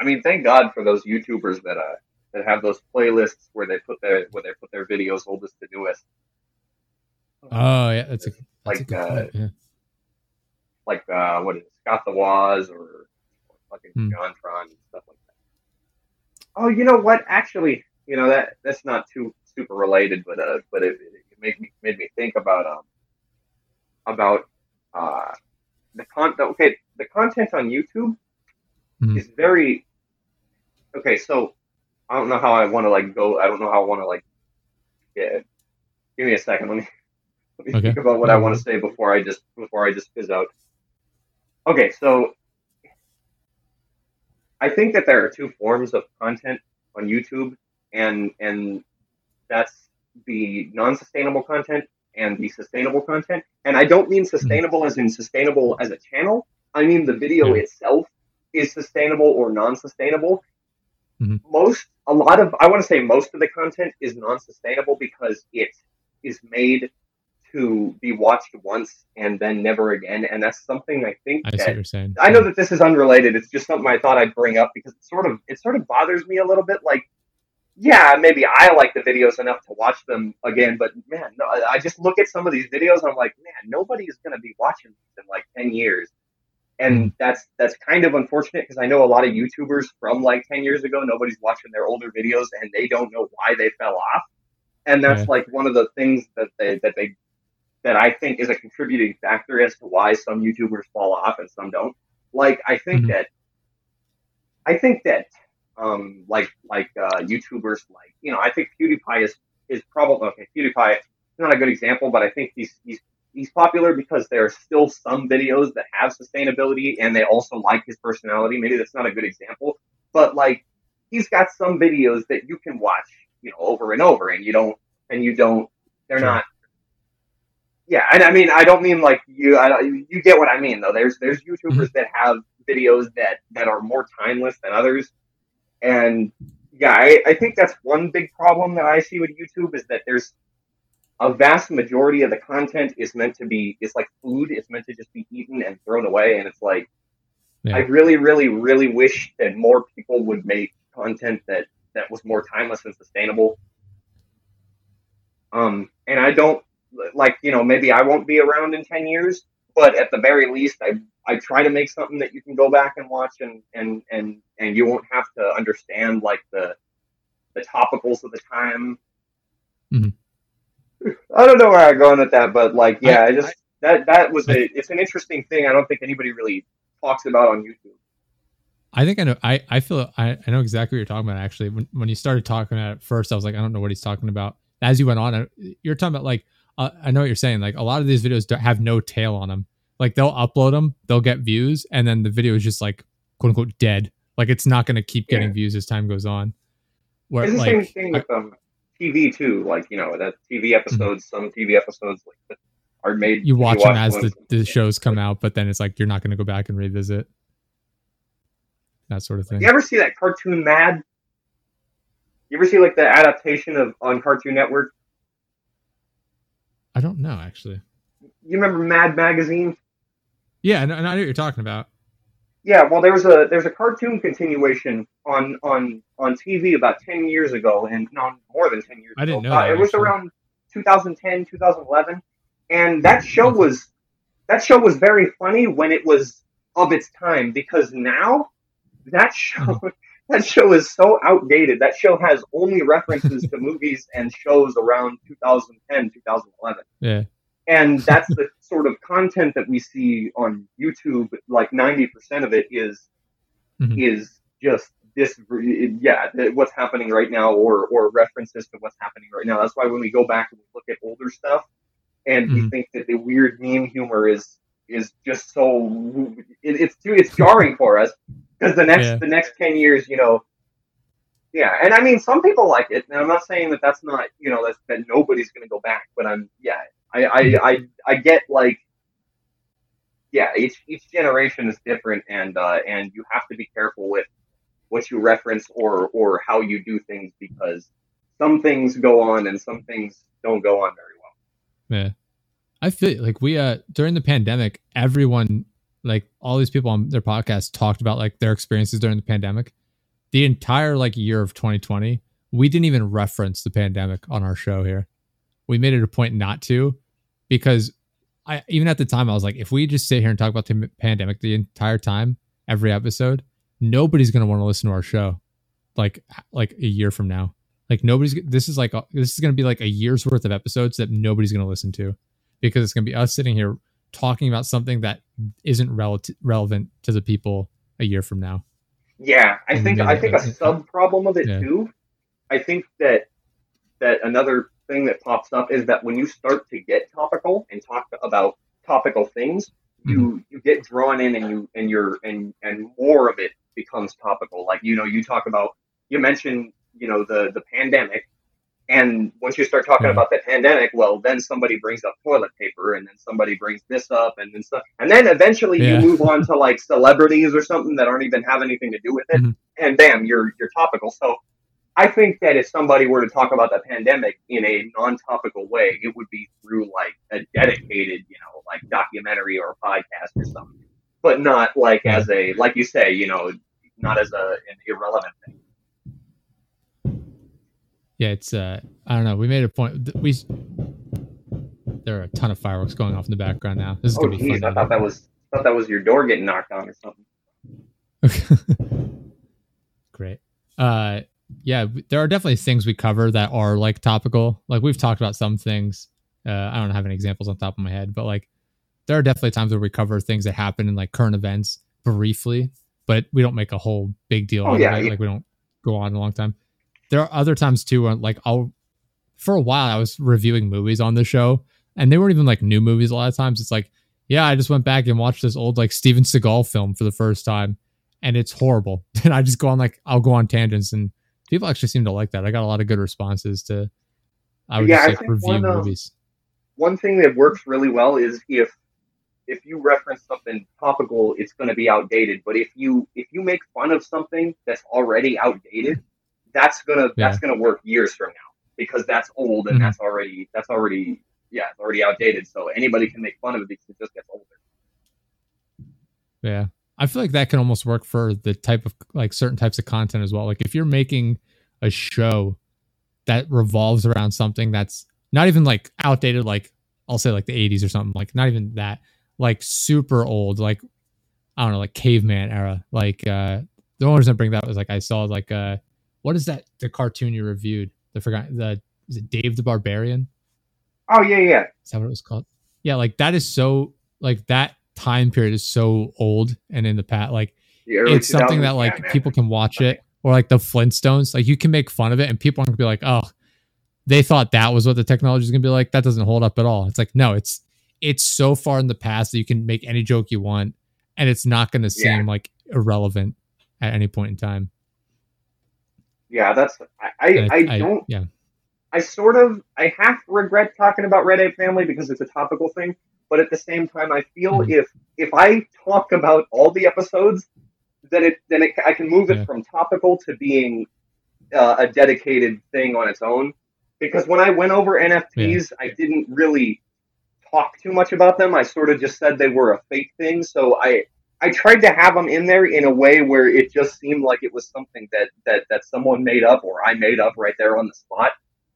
Speaker 2: I mean, thank God for those YouTubers that uh that have those playlists where they put their where they put their videos oldest to newest.
Speaker 1: oh yeah that's a that's a
Speaker 2: Like,
Speaker 1: good
Speaker 2: uh,
Speaker 1: point yeah.
Speaker 2: like uh, what is it, Scott the Woz or, or fucking
Speaker 1: Hmm.
Speaker 2: JonTron and stuff like that. Oh, you know what? Actually, you know that that's not too super related, but uh, but it, it made me made me think about um about uh the con. Okay, the content on YouTube
Speaker 1: Mhm.
Speaker 2: is very okay. So I don't know how I want to like go. I don't know how I want to like. Yeah, give me a second. Let me (laughs) let me
Speaker 1: Okay.
Speaker 2: think about what I want to say before I just before I just fizz out. Okay, so I think that there are two forms of content on YouTube, and and that's the non-sustainable content and the sustainable content. And I don't mean sustainable as in sustainable as a channel. I mean the video
Speaker 1: Yeah.
Speaker 2: itself is sustainable or non-sustainable.
Speaker 1: Mhm.
Speaker 2: Most, a lot of, I want to say most of the content is non-sustainable because it is made to be watched once and then never again. And that's something I think
Speaker 1: i see what you're saying
Speaker 2: I know that this is unrelated. It's just something I thought I'd bring up because it sort of it sort of bothers me a little bit. Like, yeah, maybe I like the videos enough to watch them again, but man, no, I just look at some of these videos and I'm like, man, nobody is going to be watching these in like ten years, and that's that's kind of unfortunate because I know a lot of YouTubers from like ten years ago. Nobody's watching their older videos and they don't know why they fell off, and that's
Speaker 1: Yeah.
Speaker 2: like one of the things that they that they that I think is a contributing factor as to why some YouTubers fall off and some don't. Like I think
Speaker 1: Mhm.
Speaker 2: that I think that um like like uh YouTubers like you know, I think PewDiePie is is probably okay, PewDiePie is not a good example, but I think he's he's he's popular because there are still some videos that have sustainability and they also like his personality. Maybe that's not a good example, but like he's got some videos that you can watch, you know, over and over and you don't and you don't they're
Speaker 1: Sure.
Speaker 2: not yeah, and I mean, I don't mean like you. I, you get what I mean, though. There's there's YouTubers that have videos that that are more timeless than others, and yeah, I, I think that's one big problem that I see with YouTube is that there's a vast majority of the content is meant to be it's like food. It's meant to just be eaten and thrown away, and it's like
Speaker 1: Yeah.
Speaker 2: I really, really, really wish that more people would make content that that was more timeless and sustainable. Um, and I don't like you know maybe I won't be around in ten years, but at the very least, I I try to make something that you can go back and watch and and and and you won't have to understand like the the topicals of the time.
Speaker 1: Mhm.
Speaker 2: I don't know where I'm going with that, but like yeah,
Speaker 1: I-
Speaker 2: I, just that that was a it's an interesting thing. I don't think anybody really talks about on YouTube.
Speaker 1: I think I know. I, I feel I, I know exactly what you're talking about. Actually, when when you started talking at it first, I was like, I don't know what he's talking about. As you went on, you're talking about like uh, I know what you're saying. Like a lot of these videos don't have no tail on them. Like they'll upload them, they'll get views, and then the video is just like quote unquote dead. Like it's not going to keep getting
Speaker 2: Yeah.
Speaker 1: views as time goes on. Where
Speaker 2: It's the same
Speaker 1: like
Speaker 2: thing
Speaker 1: I-
Speaker 2: with um, TV too. Like you know, that TV episodes. Some TV episodes like are made.
Speaker 1: you watch them
Speaker 2: watch
Speaker 1: as the, the shows come out, but then it's like you're not going to go back and revisit that sort of thing.
Speaker 2: You ever see that cartoon Mad? You ever see like the adaptation of on Cartoon Network?
Speaker 1: I don't know actually.
Speaker 2: You remember Mad magazine?
Speaker 1: Yeah, I know, I know what you're talking about.
Speaker 2: Yeah, well, there was a there's a cartoon continuation on on on TV about ten years ago, and no, more than ten years.
Speaker 1: I didn't
Speaker 2: ago.
Speaker 1: know
Speaker 2: Uh,
Speaker 1: that,
Speaker 2: it was
Speaker 1: actually.
Speaker 2: around 2010, 2011, and that show was that show was very funny when it was of its time because now that show
Speaker 1: Mhm. (laughs)
Speaker 2: that show is so outdated. That show has only references to movies and shows around 2010, 2011.
Speaker 1: Yeah.
Speaker 2: And that's the sort of content that we see on YouTube. Like 90% of it is,
Speaker 1: Mhm.
Speaker 2: is just this, yeah, what's happening right now or, or references to what's happening right now. That's why when we go back and we look at older stuff and we
Speaker 1: Mhm.
Speaker 2: think that the weird meme humor is, is just so, it, it's too, it's jarring for us because the next
Speaker 1: Yeah.
Speaker 2: the next 10 years you know yeah and i mean some people like it and i'm not saying that that's not you know that's, that nobody's going to go back but i'm yeah I, I i i get like yeah each each generation is different and uh and you have to be careful with what you reference or or how you do things because some things go on and some things don't go on very well
Speaker 1: Yeah. I feel like we uh during the pandemic, everyone like all these people on their podcast talked about like their experiences during the pandemic. The entire like year of 2020, we didn't even reference the pandemic on our show here. We made it a point not to because I even at the time I was like if we just sit here and talk about the pandemic the entire time, every episode, nobody's to want to listen to our show like like a year from now. Like nobody's this is like this is to be like a year's worth of episodes that nobody's to listen to because it's going to be us sitting here talking about something that isn't relati- relevant to the people a year from now.
Speaker 2: Yeah, I
Speaker 1: And
Speaker 2: think I think a sub problem of it
Speaker 1: Yeah.
Speaker 2: too. I think that that another thing that pops up is that when you start to get topical and talk about topical things, you
Speaker 1: Mm-hmm.
Speaker 2: you get drawn in and you and you're and and more of it becomes topical. Like you know, you talk about you mentioned you know the the pandemic. And once you start talking about the pandemic, well, then somebody brings up toilet paper, and then somebody brings this up, and then stuff, and then eventually
Speaker 1: Yeah.
Speaker 2: you move on to like celebrities or something that aren't even have anything to do with it
Speaker 1: Mhm.
Speaker 2: and bam, you're you're topical. So I think that if somebody were to talk about the pandemic in a non-topical way, it would be through like a dedicated, you know, like documentary or a podcast or something, but not like as a like you say, you know, not as a an irrelevant thing.
Speaker 1: Yeah, it's uh I don't know. We made a point we there are a ton of fireworks going off in the background now. This is
Speaker 2: Oh,
Speaker 1: to be
Speaker 2: geez,
Speaker 1: fun.
Speaker 2: I thought that was I thought that was your door getting knocked on or something. (laughs)
Speaker 1: Great. Uh, yeah, there are definitely things we cover that are like topical. Like we've talked about some things. Uh, I don't have any examples on top of my head, but like there are definitely times where we cover things that happen in like current events briefly, but we don't make a whole big deal
Speaker 2: Oh, yeah,
Speaker 1: it.
Speaker 2: yeah.
Speaker 1: Like we don't go on a long time. There are other times too where like I'll for a while I was reviewing movies on the show and they weren't even like new movies a lot of times. It's like, yeah, I just went back and watched this old like Steven Seagal film for the first time and it's horrible. (laughs) And I just go on like I'll go on tangents and people actually seem to like that. I got a lot of good responses to I would
Speaker 2: Yeah,
Speaker 1: just like review
Speaker 2: one,
Speaker 1: movies.
Speaker 2: one thing that works really well is if if you reference something topical, it's going to be outdated. But if you if you make fun of something that's already outdated, that's gonna that's gonna work years from now because that's old and
Speaker 1: Mhm.
Speaker 2: that's already that's already yeah it's already outdated. So anybody can make fun of it because it just gets older.
Speaker 1: Yeah. I feel like that can almost work for the type of like certain types of content as well. Like if you're making a show that revolves around something that's not even like outdated, like I'll say like the 80s or something, like not even that, like super old, like I don't know, like caveman era. Like uh the only reason I bring that was like I saw like uh what is that the cartoon you reviewed? the forgot the is it Dave the Barbarian?
Speaker 2: Oh yeah yeah
Speaker 1: Is that what it was called? Yeah, like that is so like that time period is so old and in the past like
Speaker 2: The
Speaker 1: it's something that like
Speaker 2: yeah,
Speaker 1: people can watch it or like the Flintstones like you can make fun of it and people aren't gonna be like oh they thought that was what the technology is gonna be like that doesn't hold up at all it's like no it's it's so far in the past that you can make any joke you want and it's not gonna
Speaker 2: Yeah.
Speaker 1: seem like irrelevant at any point in time
Speaker 2: yeah that's I I,
Speaker 1: And
Speaker 2: I don't
Speaker 1: yeah
Speaker 2: I sort of I half regret talking about Red Ape Family because it's a topical thing, but at the same time, I feel
Speaker 1: Mhm.
Speaker 2: if if I talk about all the episodes, then it then it, I can move it
Speaker 1: Yeah.
Speaker 2: from topical to being uh, a dedicated thing on its own. Because when I went over NFTs, I didn't really talk too much about them. I sort of just said they were a fake thing. So I I tried to have them in there in a way where it just seemed like it was something that that that someone made up or I made up right there on the spot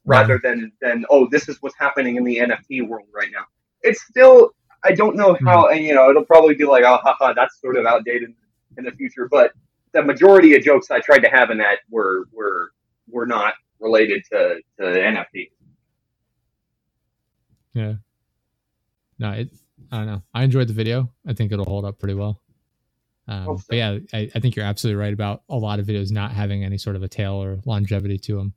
Speaker 2: rather than than oh this is what's happening in the NFT world right now. It's still I don't know hmm. how and you know it'll probably be like ah, oh haha that's sort of outdated in the future, but the majority of jokes I tried to have in that were were were not related to to NFT.
Speaker 1: Yeah. No, it. I don't know. I enjoyed the video. I think it'll hold up pretty well. Um,
Speaker 2: so.
Speaker 1: but yeah, I, I think you're absolutely right about a lot of videos not having any sort of a tail or longevity to them.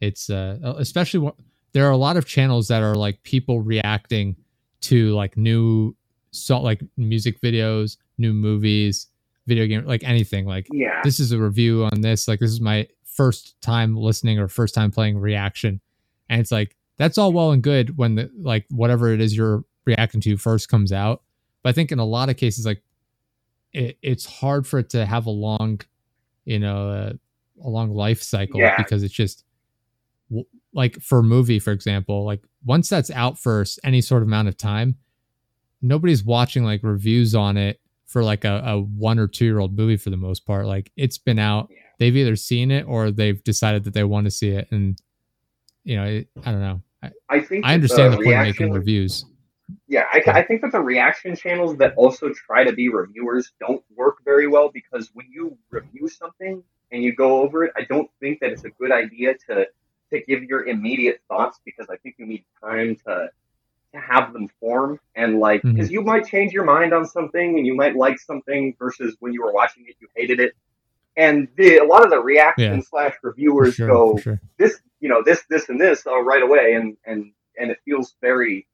Speaker 1: It's uh, especially what there are a lot of channels that are like people reacting to like new so like music videos, new movies, video game, like anything. Like
Speaker 2: Yeah.
Speaker 1: this is a review on this. Like this is my first time listening or first time playing reaction, and it's like that's all well and good when the like whatever it is you're reacting to first comes out. But I think in a lot of cases, like it, it's hard for it to have a long, you know, a long life cycle
Speaker 2: Yeah.
Speaker 1: because it's just like for a movie, for example, like once that's out for any sort of amount of time, nobody's watching like reviews on it for like a, a one or two year old movie for the most part. Like it's been out,
Speaker 2: Yeah.
Speaker 1: they've either seen it or they've decided that they want to see it, and you know, it, I don't know. I,
Speaker 2: I think
Speaker 1: I understand the, point of making reviews.
Speaker 2: Yeah, I, I think that the reaction channels that also try to be reviewers don't work very well because when you review something and you go over it, I don't think that it's a good idea to to give your immediate thoughts because I think you need time to to have them form and like because you might change your mind on something and you might like something versus when you were watching it you hated it. And the, a lot of the reaction
Speaker 1: Yeah.
Speaker 2: slash reviewers
Speaker 1: sure,
Speaker 2: go,
Speaker 1: sure.
Speaker 2: this you know this this and this uh, right away and and and it feels very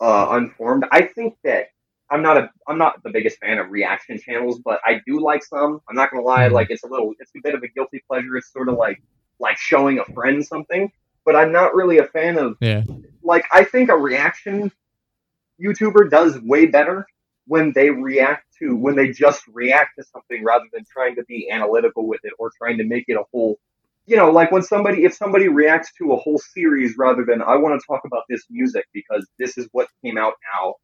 Speaker 2: uh unformed. I think that i'm not a i'm not the biggest fan of reaction channels but i do like some. I'm not gonna lie
Speaker 1: Mhm.
Speaker 2: like it's a little it's a bit of a guilty pleasure. It's sort of like like showing a friend something but i'm not really a fan of
Speaker 1: Yeah,
Speaker 2: like I think a reaction YouTuber does way better when they react to when they just react to something rather than trying to be analytical with it or trying to make it a whole you know like when somebody if somebody reacts to a whole series rather than I want to talk about this music because this is what came out now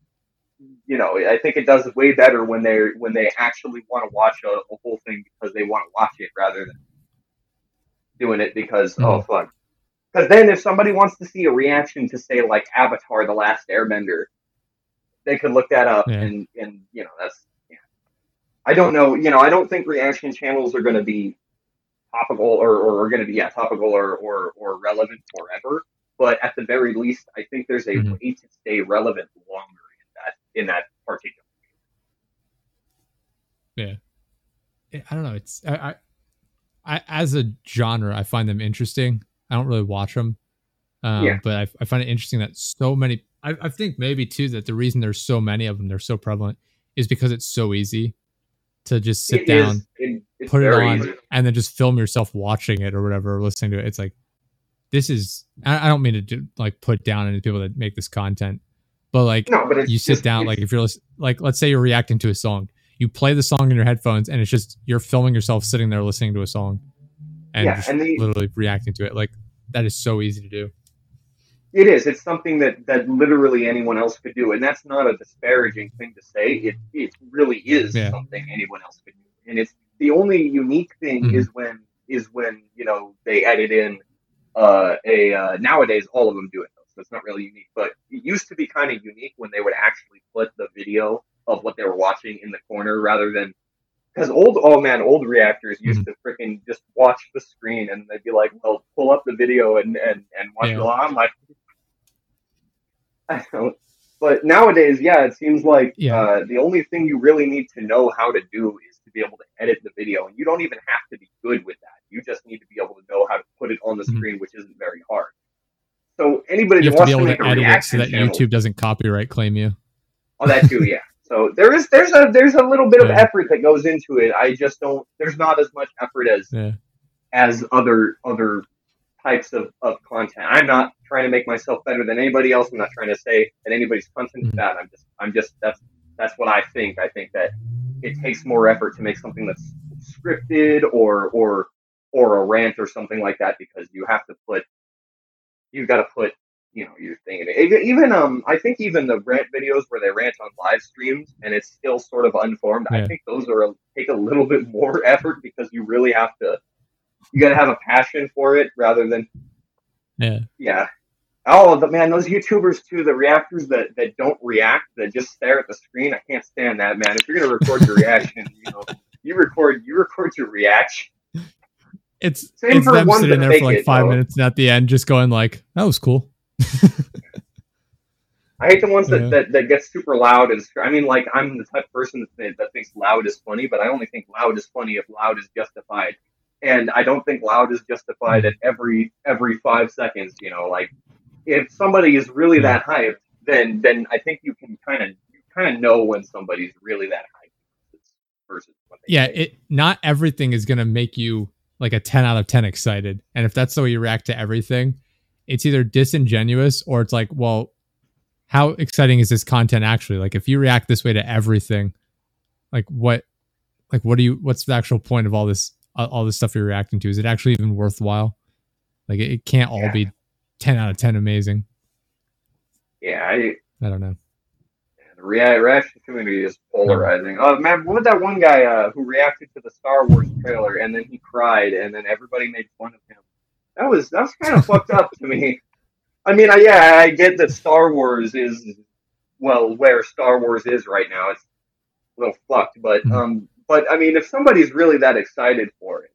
Speaker 2: you know I think it does way better when they when they actually want to watch a, a whole thing because they want to watch it rather than doing it because oh mm-hmm. fuck because then, if somebody wants to see a reaction to say like Avatar: The Last Airbender, they could look that up,
Speaker 1: Yeah.
Speaker 2: and and you know that's. Yeah. I don't know. You know, I don't think reaction channels are going to be topical or, or are going to be yeah topical or, or or relevant forever. But at the very least, I think there's a
Speaker 1: Mhm.
Speaker 2: way to stay relevant longer in that in that particular.
Speaker 1: Yeah, I don't know. It's I, I, I as a genre, I find them interesting. I don't really watch them, um,
Speaker 2: Yeah.
Speaker 1: but I, I find it interesting that so many. I, I think maybe too that the reason there's so many of them, they're so prevalent, is because it's so easy to just sit
Speaker 2: It is-
Speaker 1: down,
Speaker 2: it- it's
Speaker 1: put it on,
Speaker 2: easy.
Speaker 1: and then just film yourself watching it or whatever, or listening to it. It's like this is. I, I don't mean to do, like put down any people that make this content, but like
Speaker 2: No, but
Speaker 1: you sit
Speaker 2: just-
Speaker 1: down like if you're like let's say you're reacting to a song you play the song in your headphones and it's just you're filming yourself sitting there listening to a song and
Speaker 2: Yeah,
Speaker 1: just
Speaker 2: and the-
Speaker 1: literally reacting to it like that is so easy to do
Speaker 2: It is. It's something that, that literally anyone else could do, and that's not a disparaging thing to say. It it really is
Speaker 1: Yeah.
Speaker 2: something anyone else could do, and it's the only unique thing
Speaker 1: Mhm.
Speaker 2: is when is when you know they edit in uh, a uh, nowadays all of them do it though, so it's not really unique. But it used to be kind of unique when they would actually put the video of what they were watching in the corner rather than because old oh man old reactors used
Speaker 1: Mm-hmm.
Speaker 2: to freaking just watch the screen and they'd be like well pull up the video and and and watch
Speaker 1: Yeah.
Speaker 2: it i'm like I (laughs) don't. But nowadays, yeah, it seems like
Speaker 1: Yeah.
Speaker 2: uh, the only thing you really need to know how to do is to be able to edit the video, and you don't even have to be good with that. You just need to be able to know how to put it on the
Speaker 1: Mhm.
Speaker 2: screen, which isn't very hard. So anybody
Speaker 1: you
Speaker 2: that
Speaker 1: have to be able
Speaker 2: to
Speaker 1: to edit it so that
Speaker 2: channel,
Speaker 1: youtube doesn't copyright claim you
Speaker 2: Oh, that too, yeah. (laughs) So there is there's a there's a little bit of effort that goes into it. I just don't. There's not as much effort as
Speaker 1: yeah
Speaker 2: as other other types of, of content. I'm not trying to make myself better than anybody else. I'm not trying to say that anybody's content is
Speaker 1: Mhm.
Speaker 2: bad. I'm just I'm just that's that's what I think. I think that it takes more effort to make something that's scripted or or or a rant or something like that because you have to put you've got to put you know your thing in it. Even, even um I think even the rant videos where they rant on live streams and it's still sort of unformed.
Speaker 1: Yeah.
Speaker 2: I think those are a, take a little bit more (laughs) effort because you really have to you got to have a passion for it rather than
Speaker 1: yeah
Speaker 2: yeah. Oh, the man, those YouTubers too, the reactors that, that don't react, that just stare at the screen. I can't stand that, man. If you're gonna record your reaction, you know, you record you record your reaction.
Speaker 1: It's Same it's them sitting there for like five though. minutes and at the end just going like, that was cool. (laughs)
Speaker 2: I hate the ones that, yeah. that, that get super loud and I mean like I'm the type of person that, that thinks loud is funny, but I only think loud is funny if loud is justified. And I don't think loud is justified at every every five seconds, you know, like if somebody is really that mm-hmm. hyped, then then I think you can kind of you kind of know when somebody's really that hyped
Speaker 1: versus yeah, it not everything is gonna make you like a ten out of ten excited, and if that's the way you react to everything, it's either disingenuous or it's like, well, how exciting is this content actually? Like if you react this way to everything, like what, like what do you? What's the actual point of all this? All this stuff you're reacting to? Is it actually even worthwhile? Like it, it can't all yeah. be ten out of ten amazing.
Speaker 2: Yeah, I
Speaker 1: I don't know.
Speaker 2: The reaction community is polarizing. Oh man, what was that one guy uh, who reacted to the Star Wars trailer and then he cried and then everybody made fun of him? That was that's kind of fucked up to me. I mean, I, yeah, I get that Star Wars is well where Star Wars is right now. It's a little fucked, but mm-hmm. um, but I mean, if somebody's really that excited for it,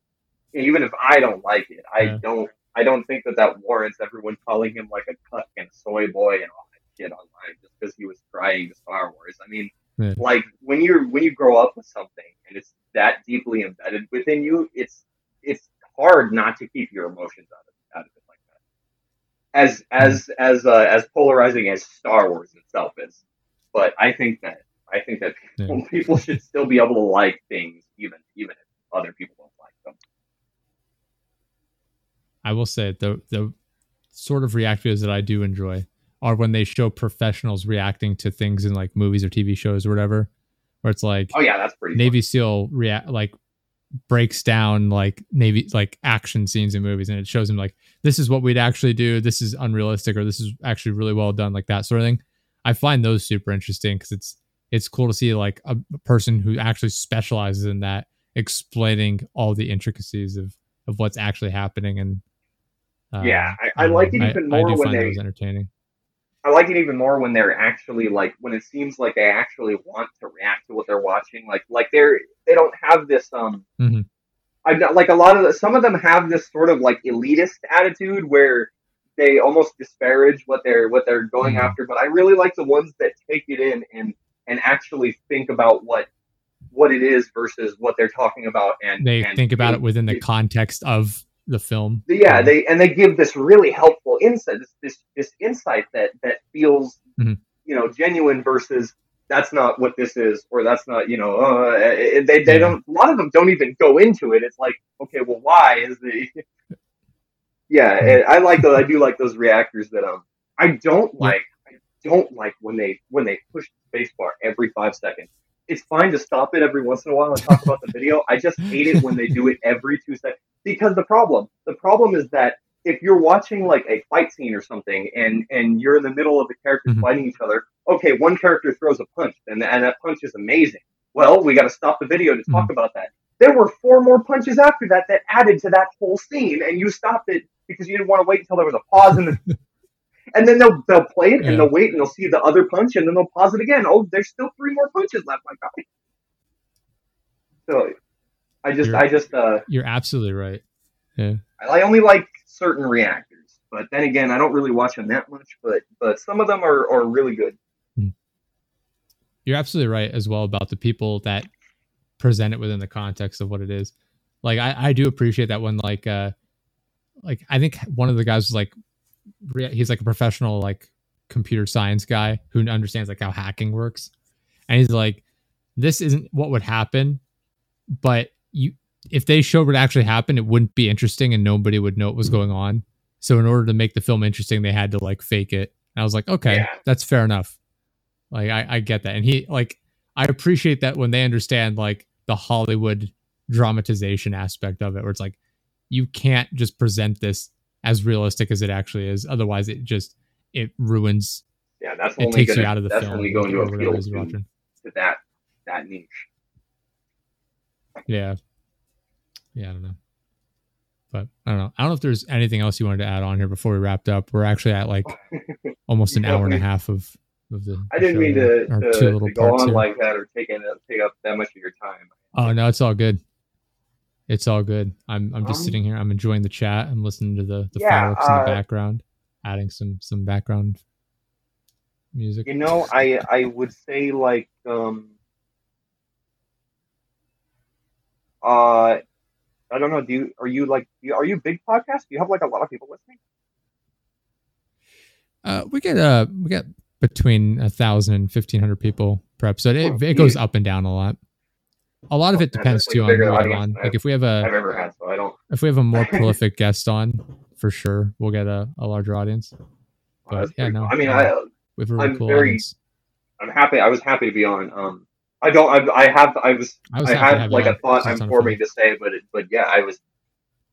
Speaker 2: even if I don't like it, I yeah. don't I don't think that that warrants everyone calling him like a cuck and a soy boy and all that shit online just because he was trying to Star Wars. I mean, yeah. like when you're when you grow up with something and it's that deeply embedded within you, it's it's hard not to keep your emotions out of out of it like that. As as as uh, as polarizing as Star Wars itself is, but I think that I think that people, yeah. (laughs) people should still be able to like things even even if other people don't like them.
Speaker 1: I will say the the sort of reactors that I do enjoy are when they show professionals reacting to things in like movies or TV shows or whatever, where it's like,
Speaker 2: oh yeah, that's pretty.
Speaker 1: Navy fun. SEAL react like breaks down like Navy like action scenes in movies, and it shows them like this is what we'd actually do. This is unrealistic, or this is actually really well done, like that sort of thing. I find those super interesting because it's it's cool to see like a, a person who actually specializes in that explaining all the intricacies of of what's actually happening and
Speaker 2: yeah, I, I, like it even more I, I when they
Speaker 1: entertaining.
Speaker 2: I like it even more when they're actually like when it seems like they actually want to react to what they're watching. Like like they're they don't have this um. Mm-hmm. Not like a lot of the, some of them have this sort of like elitist attitude where they almost disparage what they're what they're going mm-hmm. after. But I really like the ones that take it in and and actually think about what what it is versus what they're talking about and
Speaker 1: they
Speaker 2: and
Speaker 1: think about it within the context of the film.
Speaker 2: Yeah, they and they give this really helpful insight, this this, this insight that that feels mm-hmm. you know genuine versus that's not what this is, or that's not you know uh, they they yeah. don't a lot of them don't even go into it. It's like okay, well, why is the (laughs) yeah? I like those. I do like those reactors that um I don't like. I don't like when they when they push the spacebar every five seconds it's fine to stop it every once in a while and talk about the video. I just hate it when they do it every two seconds because the problem, the problem is that if you're watching like a fight scene or something and and you're in the middle of the characters mm-hmm. fighting each other, okay, one character throws a punch and and that punch is amazing. Well, we got to stop the video to talk mm-hmm. about that. There were four more punches after that that added to that whole scene, and you stopped it because you didn't want to wait until there was a pause in the (laughs) and then they'll they'll play it yeah. and they'll wait and they'll see the other punch and then they'll pause it again. Oh, there's still three more punches left, my guy. So I just
Speaker 1: you're,
Speaker 2: I just uh
Speaker 1: You're absolutely right. Yeah.
Speaker 2: I only like certain reactors, but then again, I don't really watch them that much. But but some of them are are really good. Hmm.
Speaker 1: You're absolutely right as well about the people that present it within the context of what it is. Like I, I do appreciate that when like uh like I think one of the guys was like he's like a professional like computer science guy who understands like how hacking works and he's like this isn't what would happen but you if they showed what actually happened it wouldn't be interesting and nobody would know what was mm. going on so in order to make the film interesting they had to like fake it and i was like okay yeah. that's fair enough like I, I get that and he like i appreciate that when they understand like the hollywood dramatization aspect of it where it's like you can't just present this as realistic as it actually is. Otherwise, it just it ruins.
Speaker 2: Yeah, that's it takes gonna, you out of the that's film. Only going to appeal to, to that that niche.
Speaker 1: Yeah, yeah, I don't know, but I don't know. I don't know if there's anything else you wanted to add on here before we wrapped up. We're actually at like (laughs) almost an hour and a half of of the.
Speaker 2: I didn't mean to, to, to go on here. like that or take in, take up that much of your time.
Speaker 1: Oh no, it's all good. It's all good. I'm I'm just
Speaker 2: Um,
Speaker 1: sitting here. I'm enjoying the chat. I'm listening to the the
Speaker 2: Yeah,
Speaker 1: fireworks in the
Speaker 2: uh,
Speaker 1: background, adding some some background music.
Speaker 2: You know, I I would say like um uh I don't know. Do you are you like you- are you big podcast? Do you have like a lot of people listening?
Speaker 1: Uh, we get uh we get between a thousand and fifteen hundred people per episode. It,
Speaker 2: Oh,
Speaker 1: it goes up and down a lot. A lot of
Speaker 2: Oh,
Speaker 1: it depends
Speaker 2: like,
Speaker 1: too on who we on. Like if we have
Speaker 2: I've
Speaker 1: a
Speaker 2: ever had, so I don't.
Speaker 1: if we have a more (laughs) prolific guest on, for sure we'll get a, a larger audience. But
Speaker 2: that's
Speaker 1: yeah, no,
Speaker 2: cool. I mean, I
Speaker 1: We have a really
Speaker 2: I'm
Speaker 1: cool
Speaker 2: very-
Speaker 1: audience.
Speaker 2: I'm happy. I was happy to be on. Um, I don't. I, I have. I was.
Speaker 1: I was
Speaker 2: I had
Speaker 1: have
Speaker 2: like a thought I'm forming to say, but it, but yeah, I was.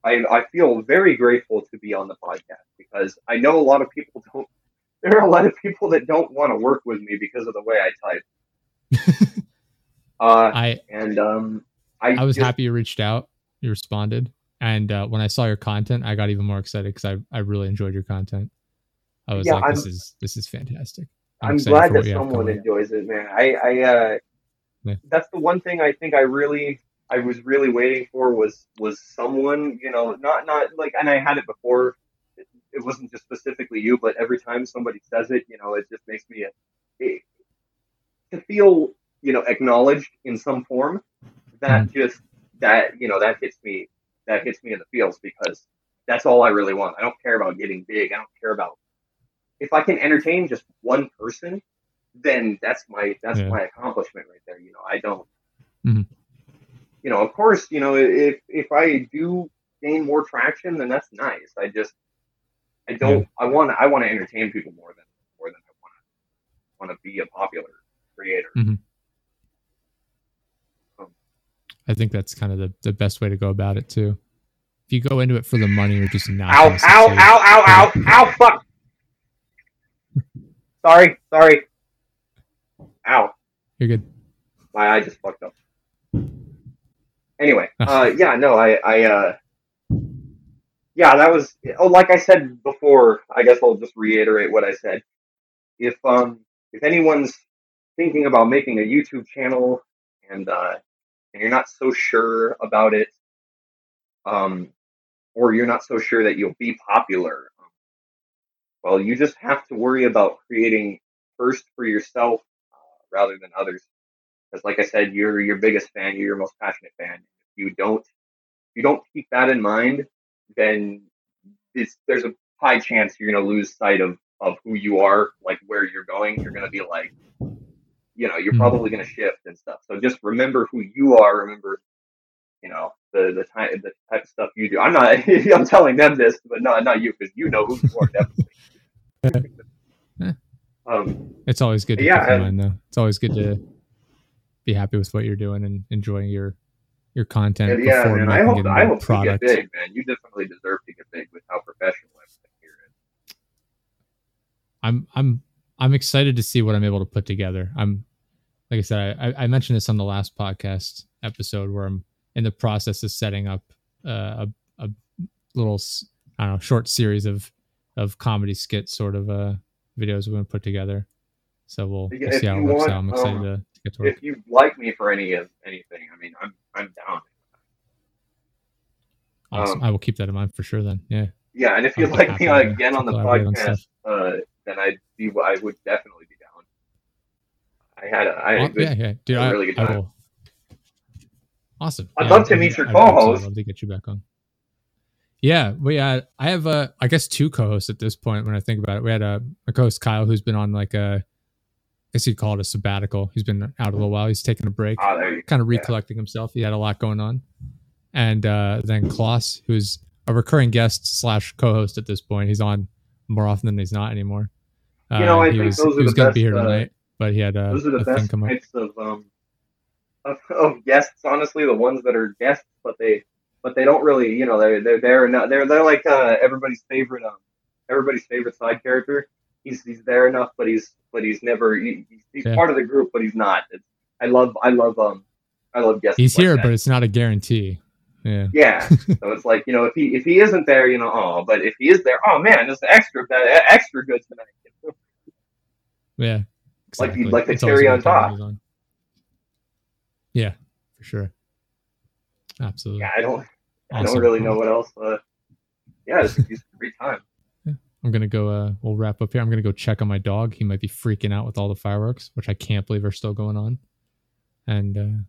Speaker 2: I I feel very grateful to be on the podcast because I know a lot of people don't. There are a lot of people that don't want to work with me because of the way I type. (laughs) uh,
Speaker 1: I
Speaker 2: and um, I
Speaker 1: I was
Speaker 2: just-
Speaker 1: happy you reached out. You responded, and uh, when I saw your content, I got even more excited because I I really enjoyed your content. I was
Speaker 2: Yeah,
Speaker 1: like, this
Speaker 2: I'm-
Speaker 1: is this is fantastic.
Speaker 2: I'm
Speaker 1: excited
Speaker 2: glad that
Speaker 1: what you have
Speaker 2: someone enjoys it, man. I, I, uh,
Speaker 1: Yeah.
Speaker 2: that's the one thing I think I really, I was really waiting for was, was someone, you know, not, not like, and I had it before. It, it wasn't just specifically you, but every time somebody says it, you know, it just makes me, it, to feel, you know, acknowledged in some form. That
Speaker 1: Mm-hmm.
Speaker 2: just, that, you know, that hits me, that hits me in the feels because that's all I really want. I don't care about getting big. I don't care about if I can entertain just one person, then that's my that's
Speaker 1: Yeah.
Speaker 2: my accomplishment right there. You know, I don't.
Speaker 1: Mhm.
Speaker 2: You know, of course, you know if if I do gain more traction, then that's nice. I just I don't. I want I want to entertain people more than more than I want to want to be a popular creator.
Speaker 1: I think that's kind of the, the best way to go about it too. If you go into it for the money, you're just not.
Speaker 2: Ow! Ow! Ow! Ow! Ow! Ow! Fuck! (laughs) Sorry. Sorry. Ow.
Speaker 1: You're good.
Speaker 2: my eye just fucked up. Anyway, uh, yeah, no, I, I, uh, yeah, that was, oh, like I said before, I guess I'll just reiterate what I said. If, um, if anyone's thinking about making a YouTube channel and, uh, and you're not so sure about it, um, or you're not so sure that you'll be popular, well, you just have to worry about creating first for yourself rather than others because like I said, you're your biggest fan, you're your most passionate fan. If you don't, if you don't keep that in mind, then it's, there's a high chance you're going to lose sight of, of who you are, like where you're going. You're going to be like, you know, you're
Speaker 1: Mhm.
Speaker 2: probably going to shift and stuff. So just remember who you are. Remember, you know, the, the type, the type of stuff you do. I'm not, (laughs) I'm telling them this, but not, not you, because you know who you are definitely. (laughs) um,
Speaker 1: It's always good to
Speaker 2: Yeah,
Speaker 1: keep in mind, though. It's always good to be happy with what you're doing and enjoying your your content
Speaker 2: And yeah, man. I hope I hope
Speaker 1: a product.
Speaker 2: you get big, man. You definitely deserve to get big with how professional everything here is.
Speaker 1: I'm I'm I'm excited to see what I'm able to put together. I'm like I said, I, I mentioned this on the last podcast episode where I'm in the process of setting up uh, a a little I don't know short series of of comedy skit sort of uh videos we're gonna put together. So we'll, we'll see how it
Speaker 2: you
Speaker 1: works
Speaker 2: want,
Speaker 1: out. I'm excited
Speaker 2: um,
Speaker 1: to, to get to work.
Speaker 2: If you like me for any of anything, I mean, I'm I'm down.
Speaker 1: Awesome.
Speaker 2: um,
Speaker 1: I will keep that in mind for sure. Then, yeah.
Speaker 2: Yeah, and if you'd like me
Speaker 1: to-
Speaker 2: again on the
Speaker 1: on
Speaker 2: podcast, uh, then I'd be I would definitely be down. I had a, I had a good,
Speaker 1: yeah, yeah, dude. I,
Speaker 2: really good
Speaker 1: I
Speaker 2: time.
Speaker 1: will. Awesome.
Speaker 2: I'd
Speaker 1: Yeah,
Speaker 2: love to meet your
Speaker 1: I'd. Love to get you back on. Yeah, we had. I have uh, I guess two co-hosts at this point. When I think about it, we had a, a co-host Kyle who's been on like a, I guess you'd call it a sabbatical. He's been out a little while. He's taking a break,
Speaker 2: go.
Speaker 1: kind of
Speaker 2: yeah.
Speaker 1: recollecting himself. He had a lot going on, and uh, then Klaus, who's a recurring guest slash co-host at this point. He's on more often than he's not anymore. Uh,
Speaker 2: You know, I
Speaker 1: he
Speaker 2: think
Speaker 1: was,
Speaker 2: those are
Speaker 1: he was
Speaker 2: the
Speaker 1: gonna be here
Speaker 2: uh,
Speaker 1: tonight, but he had a,
Speaker 2: Those are the
Speaker 1: a thing
Speaker 2: best types of um of, of guests. Honestly, the ones that are guests, but they but they don't really, you know, they're they're they're not they're they're like uh, everybody's favorite um everybody's favorite side character. He's he's there enough, but he's but he's never he, he's,
Speaker 1: Yeah.
Speaker 2: part of the group, but he's not. It's, I love I love um I love guests.
Speaker 1: He's
Speaker 2: like
Speaker 1: here,
Speaker 2: that.
Speaker 1: but it's not a guarantee. Yeah.
Speaker 2: Yeah, so it's like you know if he if he isn't there, you know, oh, but if he is there, oh man, it's extra extra good tonight. (laughs)
Speaker 1: Yeah.
Speaker 2: Like the-
Speaker 1: exactly.
Speaker 2: like the
Speaker 1: It's
Speaker 2: cherry on top.
Speaker 1: on. Yeah, for sure. Absolutely.
Speaker 2: yeah, I don't, I
Speaker 1: Awesome.
Speaker 2: don't really know what else. Uh, yeah, it's just free time. (laughs)
Speaker 1: I'm gonna go. Uh, we'll wrap up here. I'm gonna go check on my dog. He might be freaking out with all the fireworks, which I can't believe are still going on. And uh,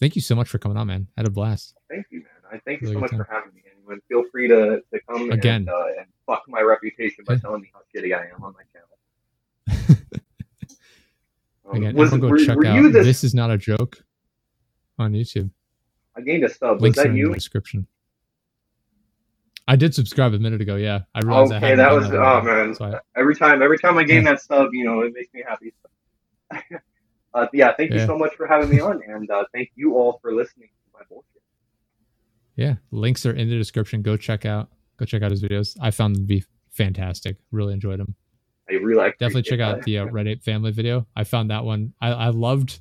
Speaker 1: thank you so much for coming on, man. I had a blast.
Speaker 2: Thank you, man. I thank you so much
Speaker 1: good
Speaker 2: for having me. And feel free to, to come
Speaker 1: Again.
Speaker 2: and, uh, and fuck my reputation by
Speaker 1: Yeah.
Speaker 2: telling me how shitty I am on my channel. (laughs) Um,
Speaker 1: Again,
Speaker 2: was,
Speaker 1: everyone
Speaker 2: were,
Speaker 1: go check
Speaker 2: were
Speaker 1: out.
Speaker 2: this?
Speaker 1: This is not a joke on YouTube.
Speaker 2: I gained a sub. Was
Speaker 1: Links are
Speaker 2: that
Speaker 1: in
Speaker 2: you?
Speaker 1: the description. I did subscribe a minute ago. Yeah, I realized. I
Speaker 2: Okay,
Speaker 1: hadn't
Speaker 2: that was oh man.
Speaker 1: so I-
Speaker 2: Every time, every time I gain that sub, you know, it makes me happy. (laughs) uh, yeah, thank you
Speaker 1: Yeah.
Speaker 2: so much for having me on, and uh, thank you all for listening to my bullshit.
Speaker 1: yeah, links are in the description. Go check out. Go check out his videos. I found them to be fantastic. Really enjoyed them.
Speaker 2: I really
Speaker 1: definitely check
Speaker 2: appreciate
Speaker 1: out the uh, Red Ape family video. I found that one. I, I loved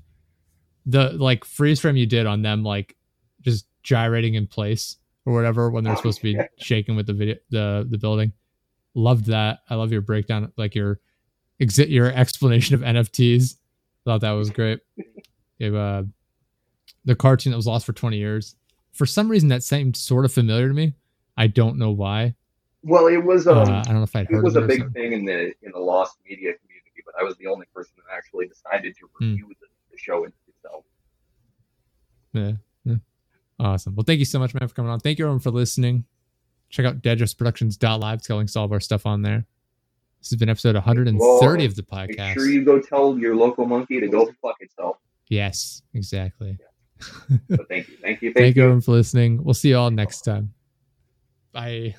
Speaker 1: the like freeze frame you did on them, like just gyrating in place or whatever when they're supposed to be shaking with the video, the the building. Loved that. I love your breakdown, like your exit, your explanation of NFTs. Thought that was great. Have, uh, the cartoon that was lost for twenty years. For some reason, that seemed sort of familiar to me. I don't know why.
Speaker 2: Well, it was um,
Speaker 1: uh, I don't know if I'd heard
Speaker 2: it was a big thing in the in the lost media community, but I was the only person that actually decided to
Speaker 1: Hmm.
Speaker 2: review the, the show itself.
Speaker 1: Yeah. Awesome. Well, thank you so much, man, for coming on. Thank you everyone for listening. Check out deadressproductions.live. It's got links to all of our stuff on there. This has been episode 130
Speaker 2: Well,
Speaker 1: of the podcast.
Speaker 2: Make
Speaker 1: podcast.
Speaker 2: sure you go tell your local monkey to go fuck itself.
Speaker 1: yes, exactly.
Speaker 2: So thank you, thank you, thank,
Speaker 1: Thank you
Speaker 2: you.
Speaker 1: everyone for listening. We'll see you all next time. Bye.